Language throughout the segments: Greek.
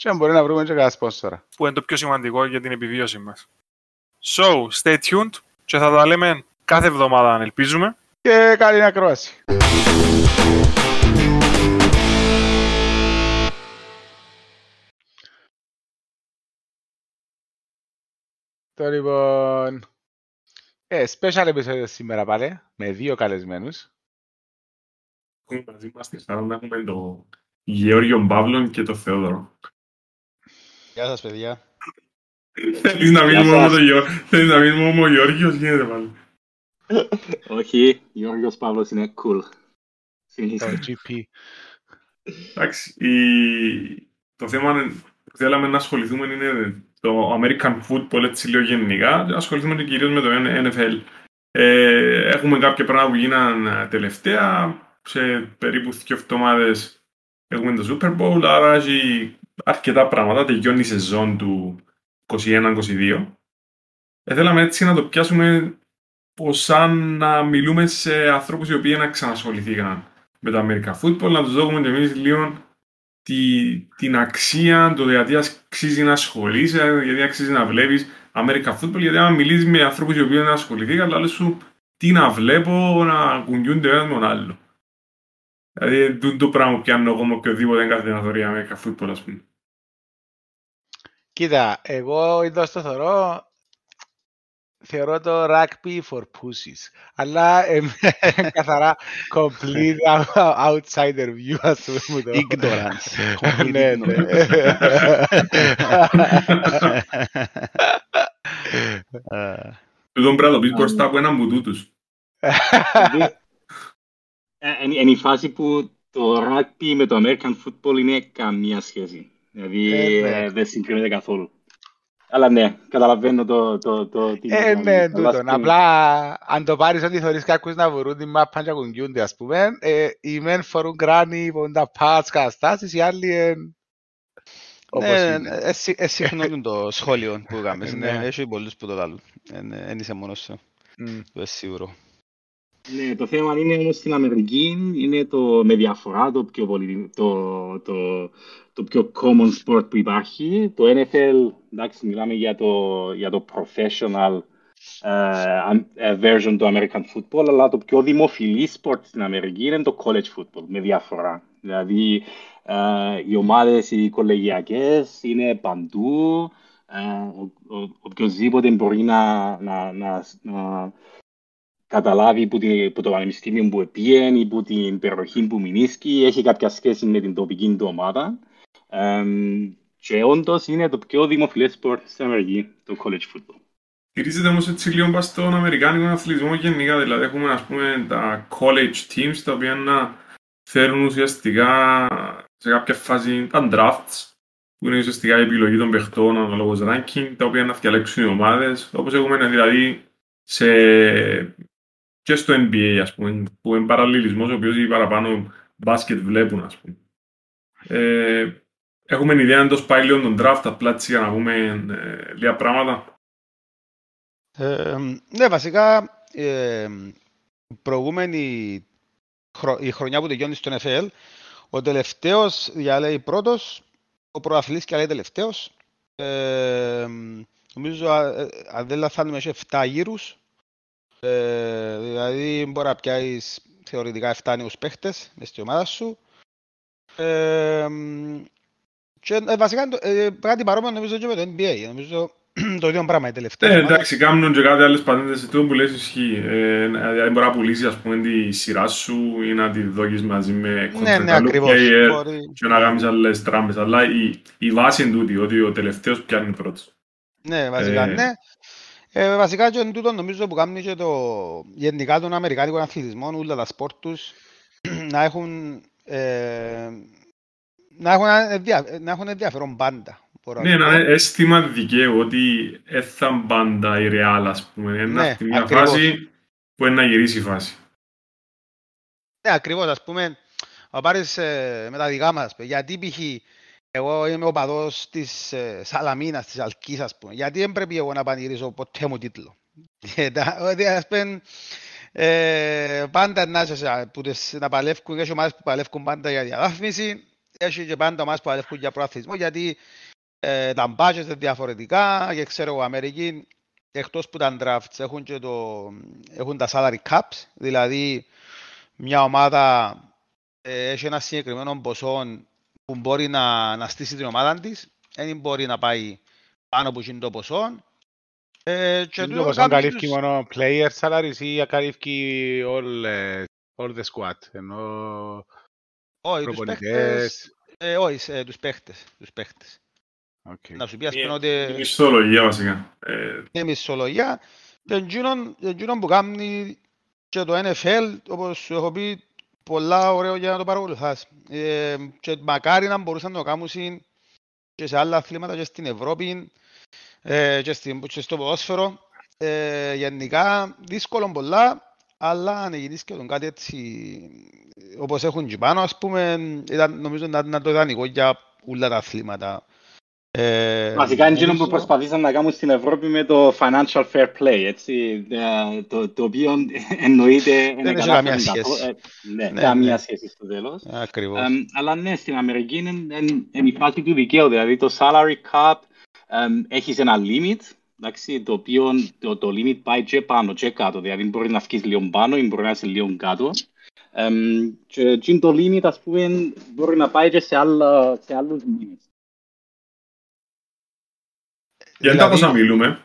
Και αν μπορεί να βρούμε και κανένα σπόνσορα. Που είναι το πιο σημαντικό για την επιβίωση μας. So, stay tuned και θα τα λέμε κάθε εβδομάδα αν ελπίζουμε. Και καλή ακρόαση. Το λοιπόν... Ε, special episode σήμερα πάλι, με δύο καλεσμένους. Έχουμε μαζί μας τη χαρά να έχουμε τον Γεώργιο Παύλον και τον Θεόδωρο. Γεια σας παιδιά. Θέλεις να μείνουμε όμως ο Γεώ- θέλεις να μείνουμε όμως ο Γεώργιος, γίνεται πάλι. Όχι, Γιώργος Παύλος είναι cool. Το Συνεχίστε. GP. Εντάξει, η... το θέμα είναι- που θέλαμε να ασχοληθούμε είναι το American Football έτσι λίγο γενικά και να ασχοληθούμε κυρίως με το NFL. Ε, έχουμε κάποια πράγματα που γίναν ε, τελευταία, σε περίπου δύο εβδομάδες έχουμε το Super Bowl, άρα έχει αρκετά πράγματα, τελειώνει η σεζόν του 21-22. Ε, θέλαμε έτσι να το πιάσουμε πως σαν να μιλούμε σε ανθρώπους οι οποίοι να ξανασχοληθήκαν με το American Football, να τους δώσουμε και εμείς λίγο τη, την αξία, το γιατί αξίζει να ασχολείσαι, γιατί αξίζει να βλέπεις American Football, γιατί άμα μιλήσεις με ανθρώπους οι οποίοι δεν ασχοληθήκαν, αλλά λες σου τι να βλέπω να κουνιούνται ο ένας με τον άλλο. Δηλαδή, το, το πράγμα που πιάνω εγώ με οποιοδήποτε δεν κάθεται να θεωρεί American Football, ας πούμε. Κοίτα, εγώ εδώ στο θωρώ θεωρώ το rugby for pussies. Αλλά ε, καθαρά complete outsider view, ας πούμε. μου το- Ignorance. Ναι, ναι. Ε, Τούτον πρέπει να το πεις μπροστά από έναν που τούτους. Δηλαδή, ε, Είναι είναι η φάση που το rugby με το American football είναι καμία σχέση. Δηλαδή Ε, ναι. ε, δεν συγκρίνεται καθόλου. Αλλά ναι, καταλαβαίνω το, το, το τι Ε, να ναι, κάνεις. τούτον. Αλλά Απλά, αν το πάρεις ότι θεωρείς κάποιους να βορούν την μάπα και κουνιούνται, ας πούμε, ε, οι μεν φορούν κράνη, πον τα πάτς, καταστάσεις, οι άλλοι εν... Όπως Ναι, είναι. εσύ- εσύ συχνό το σχόλιο που έκαμες. Ναι. Ναι, Έχει πολλούς που το λάλλουν. Δεν είσαι μόνος σου. Μμ. Το είναι σίγουρο. Ναι, το θέμα είναι όμως στην Αμερική είναι το με διαφορά το πιο, πολύ, το, το, το πιο common sport που υπάρχει. Το NFL, εντάξει, μιλάμε για το, για το professional ε, αμ- ε, version του American football, αλλά το πιο δημοφιλή sport στην Αμερική είναι το college football, με διαφορά. Δηλαδή, ε, οι ομάδες, οι κολεγιακές είναι παντού. Ε, ο, ο, οποιοςδήποτε μπορεί να, να, να, να καταλάβει που, τη, που το πανεπιστήμιο που επίεν ή που την περιοχή που μηνίσκει έχει κάποια σχέση με την τοπική του ομάδα. Εμ, και όντως είναι το πιο δημοφιλές σπορ στην Αμερική, το college football. Στηρίζεται όμως έτσι λίγο πας στον Αμερικάνικο αθλητισμό γενικά, δηλαδή έχουμε ας πούμε τα college teams τα οποία να φέρουν ουσιαστικά σε κάποια φάση τα drafts που είναι ουσιαστικά η επιλογή των παιχτών αναλόγως ranking τα οποία να διαλέξουν οι ομάδες όπως έχουμε δηλαδή σε... και στο NBA ας πούμε που είναι παραλληλισμός ο οποίος οι παραπάνω μπάσκετ βλέπουν ας πούμε. Ε, έχουμε ιδέα αν το σπάει λίγο τον draft απλά έτσι για να πούμε ε, λίγα πράγματα. Ε, ναι, βασικά ε, η προηγούμενη χρο- η χρονιά που τελειώνει στο NFL, ο τελευταίος διαλέει πρώτος, ο προαθλής και λέει τελευταίος. Ε, νομίζω, α- ε, αν δεν λαθάνουμε, έχει 7 γύρους. Ε, δηλαδή, μπορεί να πιάσεις θεωρητικά 7 νέους παίχτες μες στη ομάδα σου. Ε, και ε, βασικά ε, κάτι παρόμοιο νομίζω και με το NBA. Νομίζω το ίδιο πράγμα η τελευταία. Ε, ομάδα. εντάξει, κάνουν και κάτι άλλες πατέντες, αυτό που λες ισχύει. Ε, δηλαδή μπορεί να πουλήσεις ας πούμε τη σειρά σου ή να τη δώσεις μαζί με Ναι, ναι, contract ακριβώς. player Μπορεί- και να κάνεις άλλες τράμπες. Αλλά η, η βάση είναι τούτη, ότι ο τελευταίος πιάνει πρώτος. Ναι, βασικά, Ε, ναι. Ε, βασικά και εν τούτο νομίζω που κάνει και το, γενικά τον Αμερικάνικο αθλητισμό, όλα τα σπορ τους, να έχουν, ε, να έχουν, ενδια... να έχουν ενδιαφέρον πάντα. Ναι, ένα αίσθημα δικαίου ότι έθαν πάντα η Real, ας πούμε. Ένα ναι, μια ακριβώς. φάση που είναι να γυρίσει η φάση. Ναι, ακριβώς, ας πούμε, θα πάρεις ε, με τα δικά μας, γιατί π.χ. εγώ είμαι ο παδός της ε, Σαλαμίνας, της Αλκής, ας πούμε. Γιατί δεν πρέπει εγώ να πανηγυρίσω ποτέ μου τίτλο. Ότι ας πούμε, ε, πάντα να, που τις, να παλεύκουν, έχει ομάδες που παλεύκουν πάντα για διαδάφμιση, έχει και πάντα ομάδες που παλεύκουν για προαθλισμό, γιατί ε, τα μπάτζες είναι διαφορετικά και ξέρω εγώ, Αμερική εκτός που τα drafts έχουν, και το, έχουν τα salary caps, δηλαδή μια ομάδα ε, έχει ένα συγκεκριμένο ποσό που μπορεί να, να στήσει την ομάδα της, δεν μπορεί να πάει πάνω από το ποσό. Ε, και το ποσό καλύφει μόνο player salaries ή καλύφει all, ε, all the squad, ενώ όχι, προπονητές... Ε, όχι, ε, τους παίχτες, τους παίχτες. Okay. Να σου πει ας πούμε ότι... Η μισθολογία βασικά. Είναι μισθολογία. Και εκείνο που κάνει και το NFL, όπως σου έχω πει, πολλά ωραίο για να το παρακολουθάς. Ε, και μακάρι να μπορούσαν να το κάνουν και σε άλλα αθλήματα και στην Ευρώπη ε, και, στην, και στο ποδόσφαιρο. Ε, γενικά δύσκολο πολλά, αλλά αν γίνεις και τον κάτι έτσι όπως έχουν και πάνω, ας πούμε, ήταν, νομίζω να, να το ιδανικό για όλα τα αθλήματα. Ε, Βασικά είναι εκείνο που προσπαθήσαν να κάνουν στην Ευρώπη με το financial fair play, έτσι, ε, το, το οποίο εννοείται... Δεν έχει καμία σχέση. Ε, ναι, ναι, καμία ναι. σχέση στο τέλος. Ακριβώς. Ε, αλλά ναι, στην Αμερική είναι, είναι, είναι η φάση του δικαίου, δηλαδή το salary cap ε, έχεις ένα limit, εντάξει, το οποίο το, το limit πάει και πάνω και κάτω, δηλαδή μπορεί να βγεις λίγο πάνω ή μπορεί να είσαι λίγο κάτω. Um, και, και το limit, ας πούμε, μπορεί να πάει και σε, άλλα, σε άλλους limits. Για τα πόσα μιλούμε.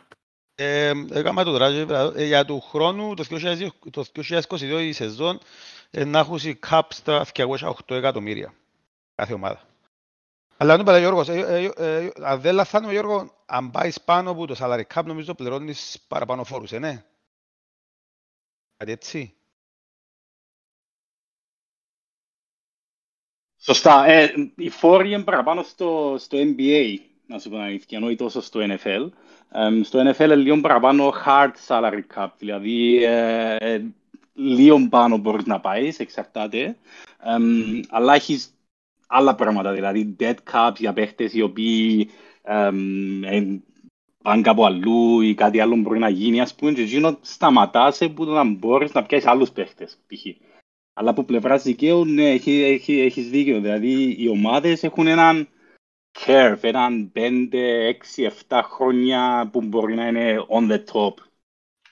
Ε, έκαμε το τράζι, ε, για του χρόνου, το 2022 η σεζόν, ε, να έχουν οι cap στα 208 εκατομμύρια κάθε ομάδα. Αλλά αν είπα Γιώργος, ε, ε, αν δεν λαθάνω Γιώργο, αν πάεις πάνω από το salary cap νομίζω πληρώνεις παραπάνω φόρους, ε, ναι. Κάτι έτσι. Σωστά. Ε, οι φόροι είναι παραπάνω στο, στο NBA να σου πω αλήθεια, ενώ τόσο στο NFL. Um, στο NFL είναι λίγο παραπάνω hard salary cap, δηλαδή ε, ε, λίγο πάνω μπορείς να πάεις, εξαρτάται. Um, αλλά έχεις άλλα πράγματα, δηλαδή dead caps για παίχτες οι οποίοι um, πάνε κάπου αλλού ή κάτι άλλο μπορεί να γίνει, ας πούμε, και εκείνο σταματάσαι που να μπορείς να πιάσεις άλλους παίχτες, π.χ. Αλλά από πλευράς δικαίου, ναι, έχει, έχει, έχεις δίκιο. Δηλαδή, οι ομάδες έχουν έναν curve, έναν 5, 6, 7 χρόνια που μπορεί να είναι on the top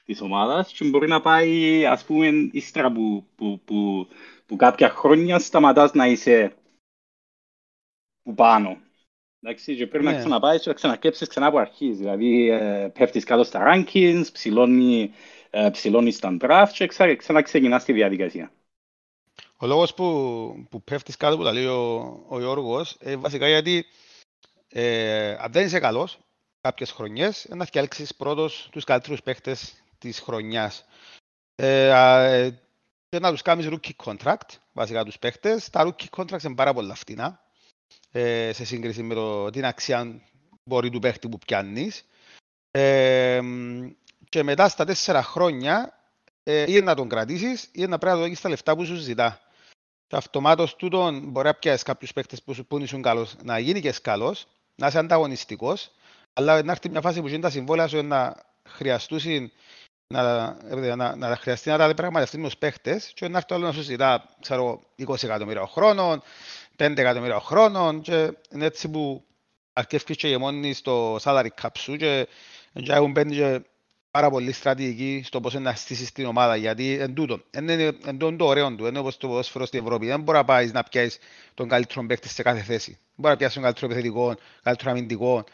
της ομάδας και μπορεί να πάει ας πούμε ύστερα που, που, που, που κάποια χρόνια σταματάς να είσαι που πάνω. Εντάξει, και πρέπει yeah. να ναι. ξαναπάει και να ξανακέψεις ξανά από αρχής. Δηλαδή ε, πέφτεις κάτω στα rankings, ψηλώνει, ε, ψηλώνεις στα draft και ξα, ξαναξεκινάς τη διαδικασία. Ο λόγος που, που πέφτεις κάτω που τα λέει ο, ο Γιώργος, ε, βασικά γιατί ε, αν δεν είσαι καλός κάποιες χρονιές, να φτιάξεις πρώτος τους καλύτερους παίχτες της χρονιάς. Ε, ε, και να τους κάνεις rookie contract, βασικά τους παίχτες. Τα rookie contracts είναι πάρα πολλά φτηνά ε, σε σύγκριση με το, την αξία μπορεί του παίχτη που πιάνεις. Ε, και μετά στα τέσσερα χρόνια ε, ή να τον κρατήσεις ή να πρέπει να το δώσεις τα λεφτά που σου ζητά. Και αυτομάτω τούτο μπορεί να πιάσεις κάποιους παίχτες που, που ήσουν καλός να γίνει και καλός να είσαι ανταγωνιστικός, αλλά να έρθει μια φάση που γίνει τα συμβόλαια σου να χρειαστούν να, να, να, χρειαστεί να τα διαπραγματευτεί με τους παίχτες και να έρθει άλλος να σου ζητά ξέρω, 20 εκατομμύρια χρόνων, 5 εκατομμύρια χρόνων και είναι έτσι που αρκεύει και μόνοι στο salary cap σου και, και έχουν πέντε και πάρα πολύ στρατηγική στο πώς να στήσεις την ομάδα γιατί εν τούτο, εν, εν, εν, το ωραίο του, είναι όπως το ποδόσφαιρο στην Ευρώπη, δεν μπορεί να πάεις να πιάσεις τον καλύτερο παίκτη σε κάθε θέση. Μπορεί να πιάσει τον καλύτερο επιθετικό, καλύτερο αμυντικό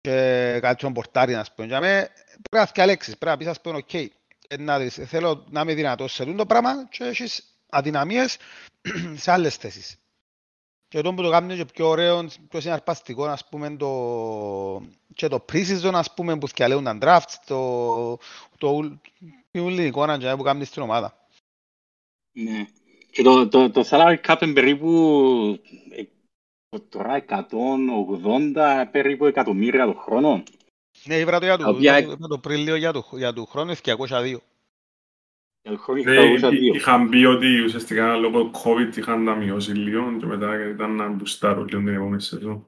και καλύτερο πορτάρη, να πούμε. Για μένα πρέπει να διαλέξεις, πρέπει να πεις, ας πούμε, οκ, okay, να δεις, θέλω να είμαι δυνατός σε αυτό το πράγμα και έχεις αδυναμίες σε άλλες θέσεις. Και το που το κάνει και πιο ωραίο, πιο συναρπαστικό, ας πούμε, το, και το pre-season, ας πούμε, που θκιαλέουν τα drafts, το, το, το ούλη εικόνα που κάνει στην ομάδα. Ναι. Και το, το, το salary cap είναι περίπου τώρα 180 περίπου εκατομμύρια το χρόνο. Ναι, είπα το για Τα του, οποία- είπα το Απρίλιο για του, για του χρόνου 202. Για το χρόνο Ναι, 202. είχαν πει ότι ουσιαστικά λόγω COVID είχαν τα μειώσει λίγο και μετά ήταν να μπουστάρουν λίγο την επόμενη σεζόν.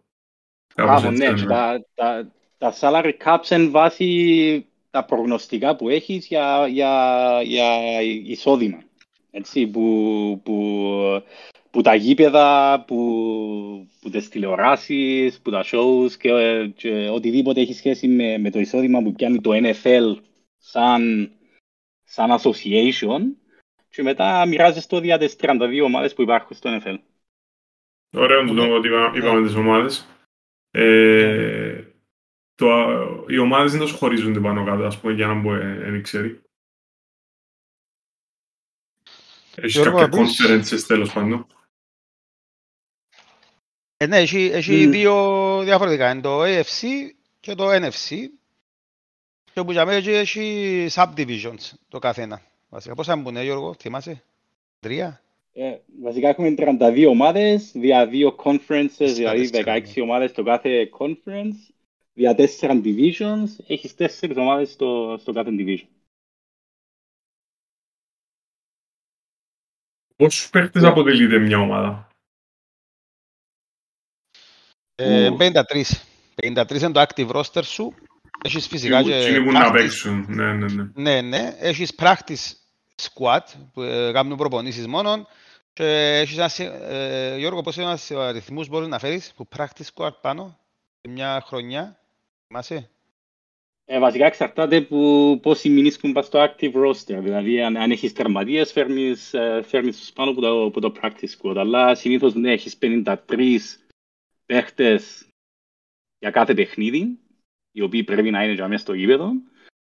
Κάπως Μπράβο, έτσι ναι, ήταν. και τα, τα, τα salary caps εν βάση τα προγνωστικά που έχεις για, για, για εισόδημα. Έτσι, που, που, που τα γήπεδα, που, που τις τηλεοράσεις, που τα shows και, και οτιδήποτε έχει σχέση με, με το εισόδημα που πιάνει το NFL σαν, σαν association και μετά μοιράζεις το δια τις 32 ομάδες που υπάρχουν στο NFL. Ωραίο το Ναι. ότι είπα- είπαμε τις ομάδες. Ε, το, οι ομάδες δεν το χωρίζονται πάνω κάτω, ας πούμε, για να μπω δεν ξέρει. Έχεις Γιώργο, κάποια επίσης- conferences τέλος πάντων. Ε, ναι, έχει, έχει Μμμ. δύο διαφορετικά. Είναι το AFC και το NFC. Και που για μένα έχει- έχει subdivisions το καθένα. Βασικά, πόσα μπουν, ε, Γιώργο, θυμάσαι; Τρία; Ε, βασικά έχουμε 32 ομάδες, δια δύο conferences, δηλαδή τέσσερα, 16 ομάδες στο κάθε conference, δια 4 divisions, έχεις 4 ομάδες στο, στο κάθε division. Πόσους παίχτες Ναι. αποτελείται μια ομάδα; Ε, Ου. 53. 53 είναι το active roster σου. Έχεις φυσικά και Τι που να practice. παίξουν. Ναι, ναι, ναι. Ναι, ναι. Έχεις practice squad που ε, κάνουν προπονήσεις μόνο. Και έχεις ένα, συ- ε, Γιώργο, πόσους ένας αριθμούς μπορείς να φέρεις που practice squad πάνω σε μια χρονιά; Θυμάσαι; Ε, βασικά εξαρτάται που πόσοι μηνίσκουν πας στο active roster, δηλαδή αν, αν έχεις τερματίες φέρνεις, ε, φέρνεις τους πάνω από το, από το practice squad, αλλά συνήθως ναι, έχεις 53 παίχτες για κάθε παιχνίδι, οι οποίοι πρέπει να είναι για μέσα στο γήπεδο.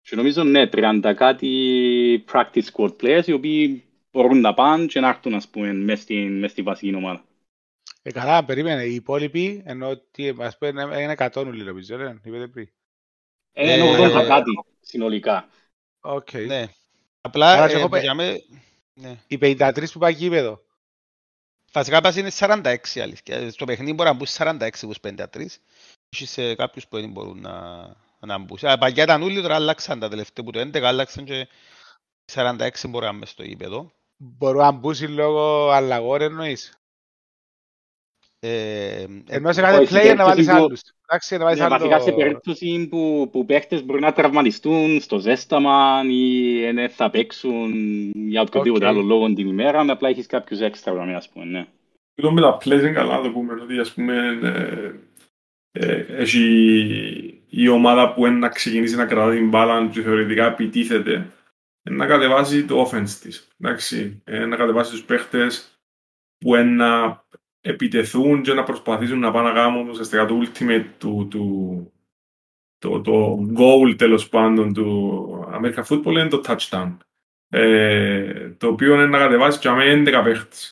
Και νομίζω ναι, 30 κάτι practice squad players, οι οποίοι μπορούν να πάνε και να έρθουν, ας πούμε, μέσα στην, μέσα στη βασική ομάδα. Ε, καλά, περίμενε. Οι υπόλοιποι, ενώ ότι ας πούμε είναι- είναι 100 όλοι νομίζω, δεν είπατε πριν. Ε, Ε, είναι 80 ε, κάτι συνολικά. Οκ. Ναι. Απλά, Άρα, ε, και εγώ που πε- για μέ- ναι. Οι 53 που πάει γήπεδο. Βασικά πας είναι 46 αλήθεια. Στο παιχνίδι μπορεί να μπουν 46 από τους 53. Έχεις ε, κάποιους που δεν μπορούν να, να μπουν. Α, Παλιά ήταν όλοι, τώρα άλλαξαν τα τελευταία που το 11 άλλαξαν και 46 μπορεί να μπουν στο γήπεδο. Μπορούν να μπούσει λόγω αλλαγών εννοείς; Ε, Ενώ σε κάθε όχι, player να περίπτωση βάλεις που- άλλους. Εντάξει, να βάλεις Ναι, βασικά σε άλλο... περίπτωση που, που παίχτες μπορεί να τραυματιστούν στο ζέσταμα ή δεν θα παίξουν για οποιοδήποτε Οκ. άλλο λόγο την ημέρα, απλά έχεις κάποιους έξτρα γραμμές, ας πούμε, ναι. Εδώ με τα plays είναι καλά να το πούμε, ότι ας πούμε ε, ε, έχει η ομάδα που είναι να ξεκινήσει να κρατά την μπάλα και θεωρητικά επιτίθεται ε, να κατεβάσει το offense της. Εντάξει, ε, να κατεβάσει τους παίχτες που είναι να επιτεθούν και να προσπαθήσουν να πάνε να κάνουν ουσιαστικά το ultimate του, του το, το goal τέλος πάντων του American Football είναι το touchdown. Ε, το οποίο είναι να κατεβάσει και με 11 παίχτες.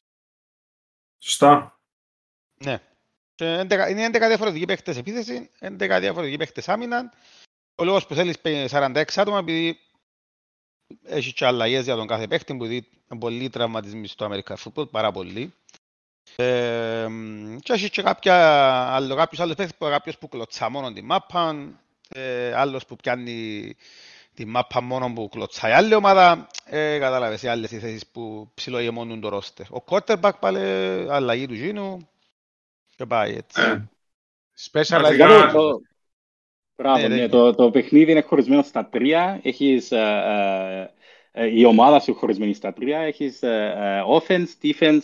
Σωστά. ναι. Και 11 είναι 11 διαφορετικοί παίχτες επίθεση, 11 διαφορετικοί παίχτες άμυνα. Ο λόγος που θέλεις 46 άτομα επειδή έχεις και αλλαγές για τον κάθε παίχτη που δει πολλοί τραυματισμοί στο American Football, πάρα πολλοί. Ε, και έχει και κάποια, άλλο, κάποιους άλλους παίχτες, που- κάποιος που κλωτσά μόνο τη μάπα, ε, άλλος που πιάνει τη μάπα μόνο που κλωτσάει άλλη ομάδα, ε, κατάλαβες, οι άλλες οι θέσεις που ψιλοηγεμονούν το ρόστερ. Ο quarterback πάλι αλλαγή του γίνου και πάει έτσι. Ε, Special Βασικά, Βασικά Life. το, το, μπράβο, Ναι, ναι, ναι. το, το παιχνίδι είναι χωρισμένο στα τρία. Έχεις, ε, ε, ε, η ομάδα σου χωρισμένη στα τρία. Έχεις ε, ε, offense, defense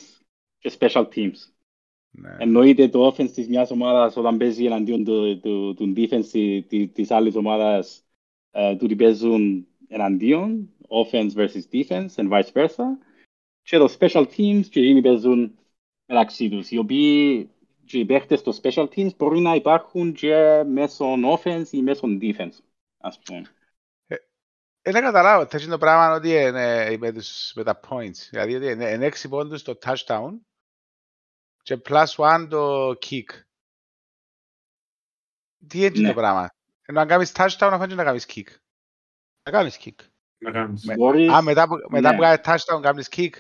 και special teams. Ναι. Εννοείται το offense της μιας ομάδας όταν παίζει εναντίον του, του, του defense τη- τη- της άλλης ομάδας ε, τούτοι παίζουν εναντίον offense versus defense and vice versa και το special teams και εκείνοι παίζουν μεταξύ τους οι οποίοι και οι παίχτες στο special teams μπορεί να υπάρχουν και μέσω offense ή μέσω defense ας πούμε. Ε, δεν καταλάβω. Θες το πράγμα ότι είναι με, τους, με τα points. Δηλαδή ότι είναι, είναι 6 πόντους το touchdown και plus one το kick. Τι έτσι Ναι. το πράγμα; Ενώ αν κάνεις touchdown αφού να κάνεις kick. Να κάνεις kick. να κάνεις. Με- Μπορείς, Α, μετά που, μετά ναι. που κάνεις touchdown κάνεις kick.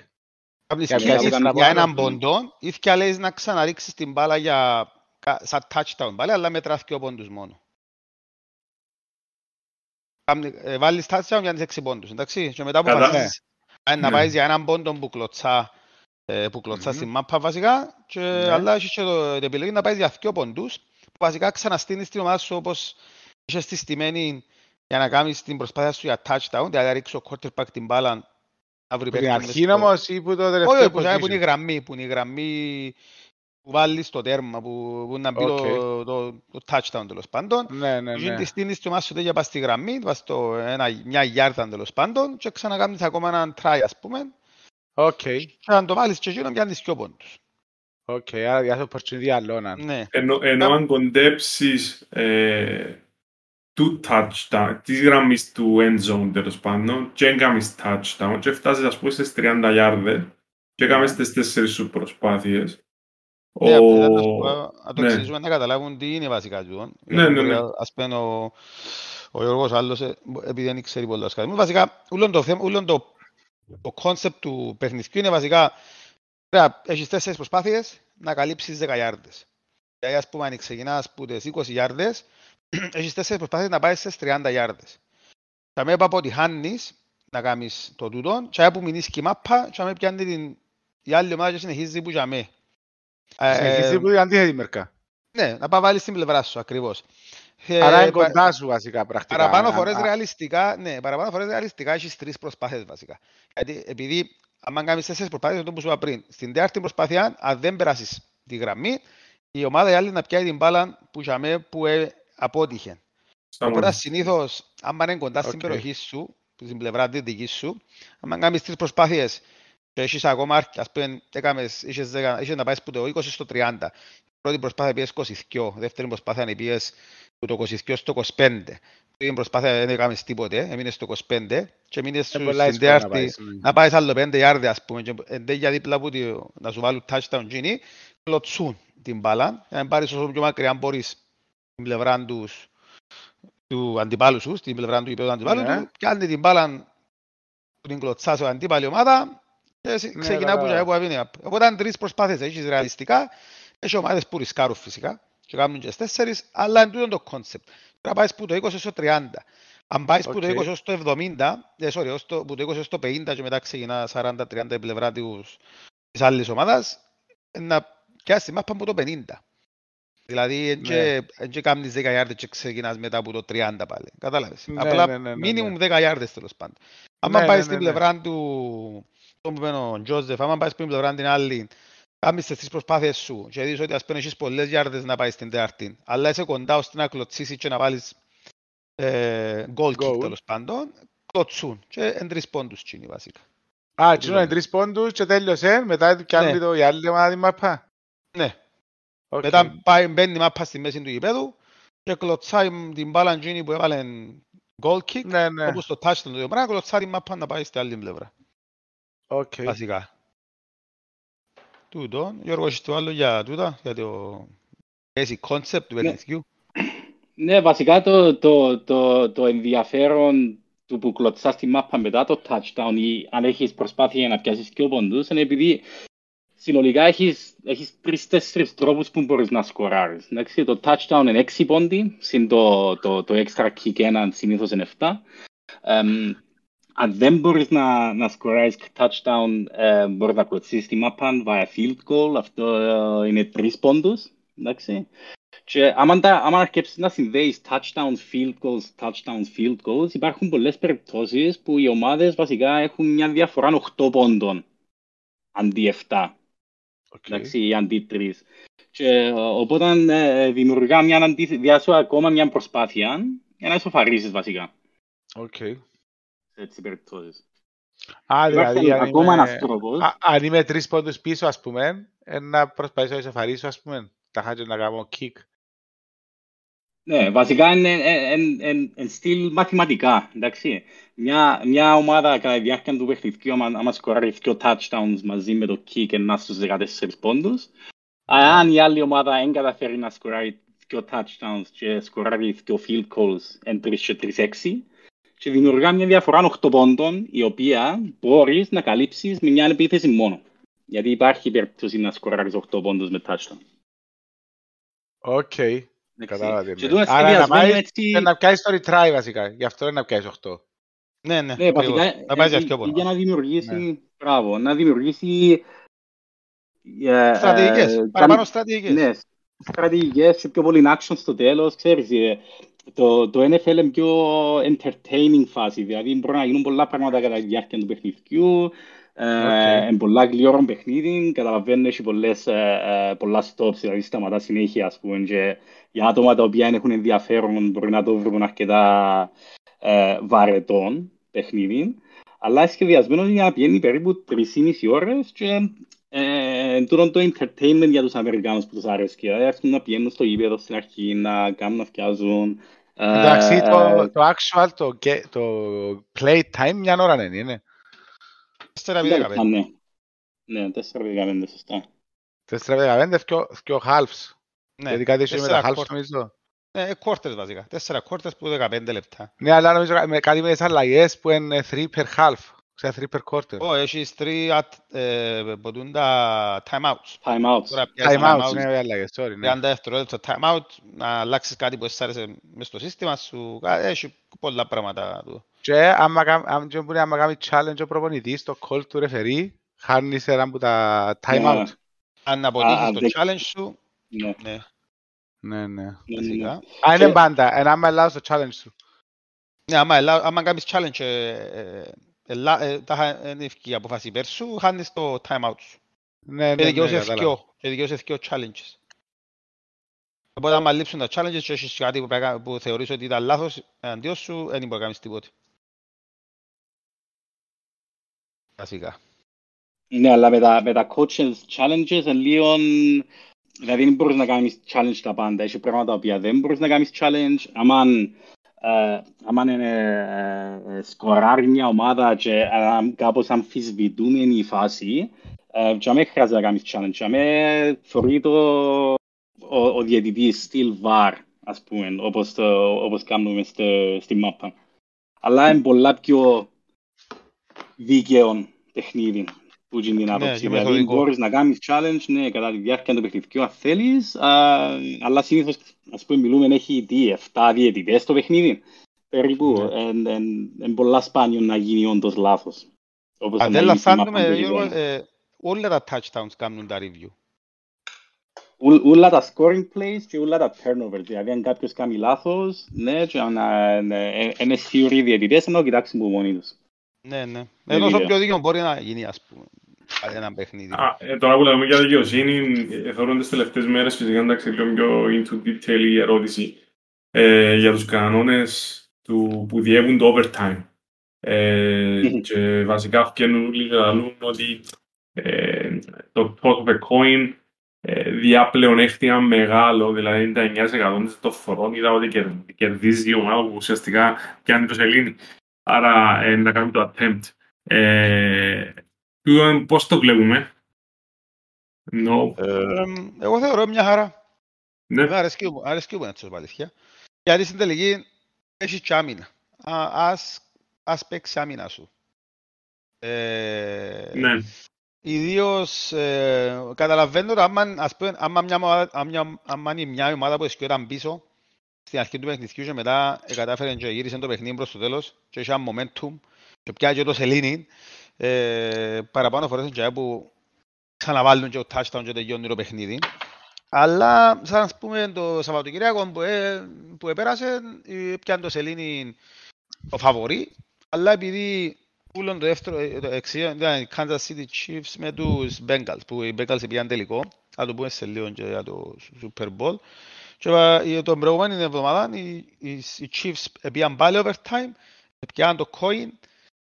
Κάνεις Για και μια για σειρά για έναν πάνω. πόντο ή και λες να ξαναρίξεις την μπάλα για κα- σαν touchdown πάλι, αλλά μετράς και ο πόντους μόνο. Κάμνη- ε, Βάλεις touchdown για τις έξι πόντους, εντάξει. Και μετά που Κατά- βάζεις ε, να Ναι. πάεις για έναν πόντο που κλωτσά, ε, που κλωτσά Μμμ. στην μάπα βασικά, και, Ναι. αλλά έχεις και το- την επιλογή να πάεις για δύο πόντους, που βασικά ξαναστείνεις την ομάδα σου όπως είχες τη στημένη για να κάνεις την προσπάθεια σου για touchdown, δηλαδή να ρίξεις ο quarterback την μπάλα να βρει Που την παίκτη μες αρχή στο- όμως ή που το όχι, τελευταίο που, είναι- που είναι η position. γραμμή, που είναι η γραμμή που βάλεις στο τέρμα, που, που να μπει το, Οκ. το, το touchdown τέλος πάντων. Ναι, ναι, Και ναι. τη στείνεις το μάσο για πας στη γραμμή, πας στο ένα, μια γιάρδα τέλος πάντων και ξανακάμεις ακόμα έναν try ας πούμε Οκ, και αν το βάλεις και εκείνο πιάνεις πιο πόντους. οκ. Άρα διάθεση opportunity αλλώναν. Ναι. Ενώ, ενώ αν κοντέψεις ε, του touchdown, της γραμμής του end zone τέλος πάντων και έκαμες touchdown και φτάσεις ας πούμε στις 30 γιάρδες και έκαμες τις τέσσερις σου προσπάθειες. Ναι, Ο- απλά να σου πω, να το ναι. εξηγήσουμε να καταλάβουν τι είναι βασικά τούτο. Ναι, ναι, ναι. Ας πούμε ο, ο Γιώργος άλλος, ε, επειδή δεν ξέρει πολλά σκάλα. Βασικά, ούλον το, θέμα, ούλον το, το concept του παιχνιδιού είναι βασικά πρέπει να έχεις τέσσερις προσπάθειες να καλύψεις 10 γιάρδες. Δηλαδή, ας πούμε, αν ξεκινάς από τις 20 γιάρδες, έχεις τέσσερις προσπάθειες να πάει στις 30 γιάρδες. Θα με από ότι χάνεις να κάνεις το τούτο, και που μείνεις και η μάπα, και με πιάνει την, η άλλη ομάδα και συνεχίζει που για με. Συνεχίζει που είναι αντίθετη μερικά. Ναι, να πάει βάλεις στην πλευρά σου ακριβώς. Ε, Άρα είναι πα- κοντά σου βασικά πρακτικά. Παραπάνω Α, φορές α, ρεαλιστικά, ναι, παραπάνω φορές ρεαλιστικά έχεις τρεις προσπάθειες βασικά. Γιατί επειδή αν κάνεις τέσσερις προσπάθειες, αυτό που σου είπα πριν, στην τέταρτη προσπάθεια, αν δεν περάσεις τη γραμμή, η ομάδα η άλλη να πιάει την μπάλα που, για μέ, που ε, απότυχε. στα Οπότε μόνα. συνήθως, άμα είναι κοντά στην Οκ. περιοχή σου, στην πλευρά τη δική σου, άμα κάνεις τρεις προσπάθειες και έχεις ακόμα, αρκ- ας πούμε, έκαμες, είχες, δέκα- είχες να πάεις που το 20 στο 30. Πρώτη προσπάθεια πήγες 22, δεύτερη προσπάθεια πήγες που το 22 στο 25. Τρίτη προσπάθεια δεν έκαμες τίποτε, έμεινες στο 25 και μείνες είναι σου πολλά στην δύσκολα να τέταρτη πάεις, ναι. να πάεις άλλο πέντε γιάρδες ας πούμε και εντέ για δίπλα που τη- να σου βάλουν touchdown γίνει, κλωτσούν την μπάλα για να πάρεις όσο πιο μακριά μπορείς την πλευρά τους του αντιπάλου σου, στην πλευρά του υπέδου αντιπάλου Ναι. του, πιάνει την μπάλα που την κλωτσάς σε αντίπαλη ομάδα και σε- Ναι, ξεκινά που κατάλαβα. για που αβίνει. Οπότε αν τρεις προσπάθειες έχεις ρεαλιστικά, έχει ομάδες που ρισκάρουν φυσικά και κάνουν και στις τέσσερις, αλλά είναι τούτο το concept. Πρέπει να πάεις που το 20 στο 30. Αν πάεις που το Οκ. 20 ως το 70, ε, sorry, ως το, που το 20 ως το 50 και μετά ξεκινά 40-30 η πλευρά τους, της άλλης ομάδας, ε, να πιάσεις τη μάππα από το 50. Δηλαδή, εν Ναι. και- εν και κάνεις 10 γιάρδες και ξεκινάς μετά από το 30 πάλι. Κατάλαβες. Ναι, Απλά ναι, ναι, ναι, minimum ναι. 10 γιάρδες τέλος πάντων. Άμα Ναι, πάεις ναι, στην ναι, ναι. πλευρά του, τον που είπε ο Τζόζεφ, άμα πάεις στην πλευρά την άλλη, κάνεις τις τρεις προσπάθειες σου και δεις ότι ας πούμε έχεις πολλές γιάρδες να πάει στην τέταρτη, αλλά είσαι κοντά ώστε να κλωτσίσεις και να βάλεις ε, goal kick Goal. τέλος πάντων, κλωτσούν και εν τρεις πόντους τζείνοι βασικά. Α, τζείνο είναι τρεις πόντους και τέλειωσε, μετά κάνει Ναι. το η άλλη ομάδα τη μάππα. Ναι, Οκ. μετά πάει, μπαίνει η μάππα στη μέση του γηπέδου και κλωτσάει την μπάλα τζείνη που έβαλε goal kick, Ναι, ναι. όπως το touchdown του ίδιο πράγμα, κλωτσάει την μάππα να πάει στην άλλη πλευρά. Οκ. Βασικά. Τούτο. Γιώργος, έχεις το άλλο για τούτα, για το basic concept του Ναι. παιχνιδιού. Ναι, βασικά το, το, το, το ενδιαφέρον του που κλωτσάς τη μάππα μετά το touchdown ή αν έχεις προσπάθεια για να πιάσεις πιο πόντους είναι επειδή συνολικά έχεις, έχεις τρεις-τέσσερις τρόπους που μπορείς να σκοράρεις. Εντάξει, το touchdown είναι έξι πόντι, συν το, το, το extra kick ένα συνήθως είναι 7. Εμ, αν δεν μπορείς να, να σκοράρεις touchdown, ε, μπορείς να κλωτσήσεις τη μάππα via field goal, αυτό ε, είναι τρεις πόντους. Εντάξει. Και άμα, τα, άμα αρκέψεις να συνδέεις touchdowns, field goals, touchdowns, field goals, υπάρχουν πολλές περιπτώσεις που οι ομάδες βασικά έχουν μια διαφορά 8 πόντων αντί 7, Οκ. εντάξει, ή αντί 3. Και ε, οπότε ε, δημιουργά μια αντίθεση, διά σου ακόμα μια προσπάθεια για να ισοφαρίσεις βασικά Οκ. Σε έτσι περιπτώσεις. Α, δηλαδή, Υπάρχει αν ακόμα είμαι- ένας τρόπος. Α, αν είμαι τρεις πόντους πίσω, ας πούμε, ε, να προσπαθήσω να ισοφαρίσω, ας πούμε, τα χάτια να κάνω kick. Ναι, βασικά είναι εν, εν, εν στυλ μαθηματικά, εντάξει. Μια, μια ομάδα κατά τη διάρκεια του παιχνιδιού, άμα, άμα σκοράρει δύο touchdowns μαζί με το kick εν στους 14 πόντους, αν η άλλη ομάδα δεν καταφέρει να σκοράρει δύο touchdowns και σκοράρει δύο field goals εν 3 και 3-6, και δημιουργά μια διαφορά 8 πόντων, η οποία μπορείς να καλύψεις με μια επίθεση μόνο. Γιατί υπάρχει περίπτωση να σκοράρεις 8 πόντους με touchdown. Οκ. Εντάξει. Κατάλαβα τι Και εννοείς. τούτο Άρα να σχεδιασμένο πάει έτσι- να πιάσεις το retry βασικά. Γι' αυτό είναι να πιάσεις 8. Ναι, ναι. Ναι, βασικά, ακριβώς. Θα πάει για ε, πιο για πολλά. να δημιουργήσει, μπράβο, να δημιουργήσει ε, Στρατηγικές. ε, Παραπάνω στρατηγικές. Ναι, στρατηγικές και πιο πολύ action στο τέλος, ξέρεις, ε, το, το NFL είναι πιο entertaining φάση, δηλαδή μπορεί να γίνουν πολλά πράγματα κατά τη διάρκεια του παιχνιδιού, ε, είναι πολλά γλυόρο παιχνίδι, καταλαβαίνω έχει πολλές, ε, ε, πολλά stops, δηλαδή σταματά συνέχεια, ας πούμε, και για άτομα τα οποία έχουν ενδιαφέρον μπορεί να το βρουν αρκετά ε, βαρετών παιχνίδι, αλλά είναι σχεδιασμένος για να πηγαίνει περίπου 3,5 ώρες και ε, τούτο το entertainment για τους Αμερικάνους που τους αρέσει. Δηλαδή, έρχονται να πηγαίνουν στο γήπεδο στην αρχή, να κάνουν να φτιάζουν. ε, Εντάξει, ε, το, το actual, το, ge- το play time μια ώρα δεν είναι. 4 ε, 15. ναι. Ναι, 4-15, σωστά. 4-15 και ο halves. Ναι, Γιατί κάτι έχει με τα τέσσερα halves quarters. νομίζω. Ε, quarters βασικά. 4 quarters που 15 λεπτά. Ναι, αλλά νομίζω με κάτι με τις αλλαγές που είναι 3 per half. Ξέρω, 3 per quarter. Ω, έχεις τρία ε, ποτούν τα time outs. Time outs. Τώρα πιάσεις Time time out, outs, ναι, οι αλλαγές, sorry. ναι. 30 δευτερόλεπτα time out, να αλλάξεις κάτι που εσ' άρεσε μες στο σύστημα σου. Κα- Έχει πολλά πράγματα του. Και άμα κάμ- άμα- και μπορεί άμα κάνει challenge ο προπονητής στο call του referee, χάνεις ένα από τα time Ναι. out. Αν αποτύχεις Α, το δεν- challenge σου, Ναι, ναι, Ναι, ναι. ναι, ναι, ναι. βασικά. Α, είναι Και- πάντα. Ένα άμα αλλάζεις το challenge σου. Ναι, άμα, ελά- άμα κάνεις challenge, ε, ε, ελά- ε, τα χα- είναι ευκαιρία αποφάση υπέρ σου, χάνεις το time out σου. Ναι, Και ναι, ναι, δικαιώσαι κατάλαβα. δυο, και δικαιώσαι δυο challenges. Οπότε άμα λείψουν τα challenges και έχεις κάτι που, πρέπει να- που θεωρείς ότι ήταν λάθος εναντίον σου, δεν μπορεί να κάνεις τίποτε. Βασικά. Ναι, αλλά με τα, με τα coaches challenges είναι λίγο... Δηλαδή δεν μπορείς να κάνεις challenge τα πάντα. Έχει πράγματα τα οποία δεν μπορείς να κάνεις challenge. Άμα, ε, άμα είναι ε, ε, σκοράρει μια ομάδα και ε, κάπως αμφισβητούμενη η φάση, ε, και αμέ χρειάζεται να κάνεις challenge. Αμέ θεωρεί το ο, ο διαιτητής στυλ VAR, ας πούμε, όπως, το, όπως κάνουμε στο, στη μάπα. Αλλά είναι πολλά πιο δίκαιο παιχνίδι που γίνει την άποψη. και δηλαδή μεθοδικό. μπορείς να κάνεις challenge ναι, κατά τη διάρκεια του παιχνιδιού αν θέλεις, α, αλλά συνήθως ας πούμε μιλούμε έχει τι, 7 διαιτητές στο παιχνίδι. Περίπου, Ναι. είναι πολλά σπάνιο να γίνει όντως λάθος. Όπως Αν να δεν γίνει στη μάπα λαθάνουμε, του Γιώργο, γηπέδου. ε, όλα τα touchdowns κάνουν τα review. Ούλ- Ούλα τα scoring plays και ούλα τα turnovers. Δηλαδή, αν κάποιος κάνει λάθος, ναι, και αν ε, ναι, ε, είναι σίγουροι οι διαιτητές, να το κοιτάξουν από μόνοι τους. Ναι, ναι. Ναι, Ενώ όσο δίκαιο. πιο δίκαιο μπορεί να γίνει, ας πούμε, ένα παιχνίδι. Α, ε, τώρα που λέμε για δικαιοσύνη, ε, θεωρώ τις τελευταίες μέρες φυσικά εντάξει λίγο πιο into detail η ερώτηση ε, για τους κανόνες του, που διεύουν το overtime. Ε, Μμμ. και βασικά βγαίνουν όλοι και λαλούν ότι ε, το toss of a coin ε, διά πλεονέκτημα μεγάλο, δηλαδή 99% των φορών είδα ότι κερ- κερδίζει η ομάδα που ουσιαστικά πιάνει το σελήνη. Άρα ε, να κάνουμε το attempt. Ε, τούτο πώς το βλέπουμε; No. Ε, εγώ θεωρώ μια χαρά. Ναι. Εμένα αρέσκει μου, αρέσκει μου να τσος αλήθεια. Γιατί στην τελική έχεις και άμυνα. Α, ας, ας παίξεις άμυνα σου. Ε, Ναι. Ιδίως ε, καταλαβαίνω ότι άμα, ας πούμε, άμα, μια, ομάδα- άμα, μια, άμα είναι μια ομάδα που εσκόταν πίσω στην αρχή του παιχνιδιού και μετά ε, κατάφερε και γύρισε το παιχνίδι προς το τέλος και είχε ένα momentum και πιάει και το σελήνι ε, παραπάνω φορές είναι και που ξαναβάλουν και το touchdown και τελειώνει το παιχνίδι. Αλλά, σαν ας πούμε, το Σαββατοκυριακό που, ε, που επέρασε, ε, πιάνε το σελήνι το φαβορί, αλλά επειδή ούλον το δεύτερο, ε, το εξήγον ήταν οι Kansas City Chiefs με τους Bengals, που οι Bengals πήγαν τελικό, θα το πούμε σε λίγο και για το Super Bowl. Και ε, τον προηγούμενη εβδομάδα οι, οι, οι Chiefs πήγαν πάλι overtime, πιάνε το coin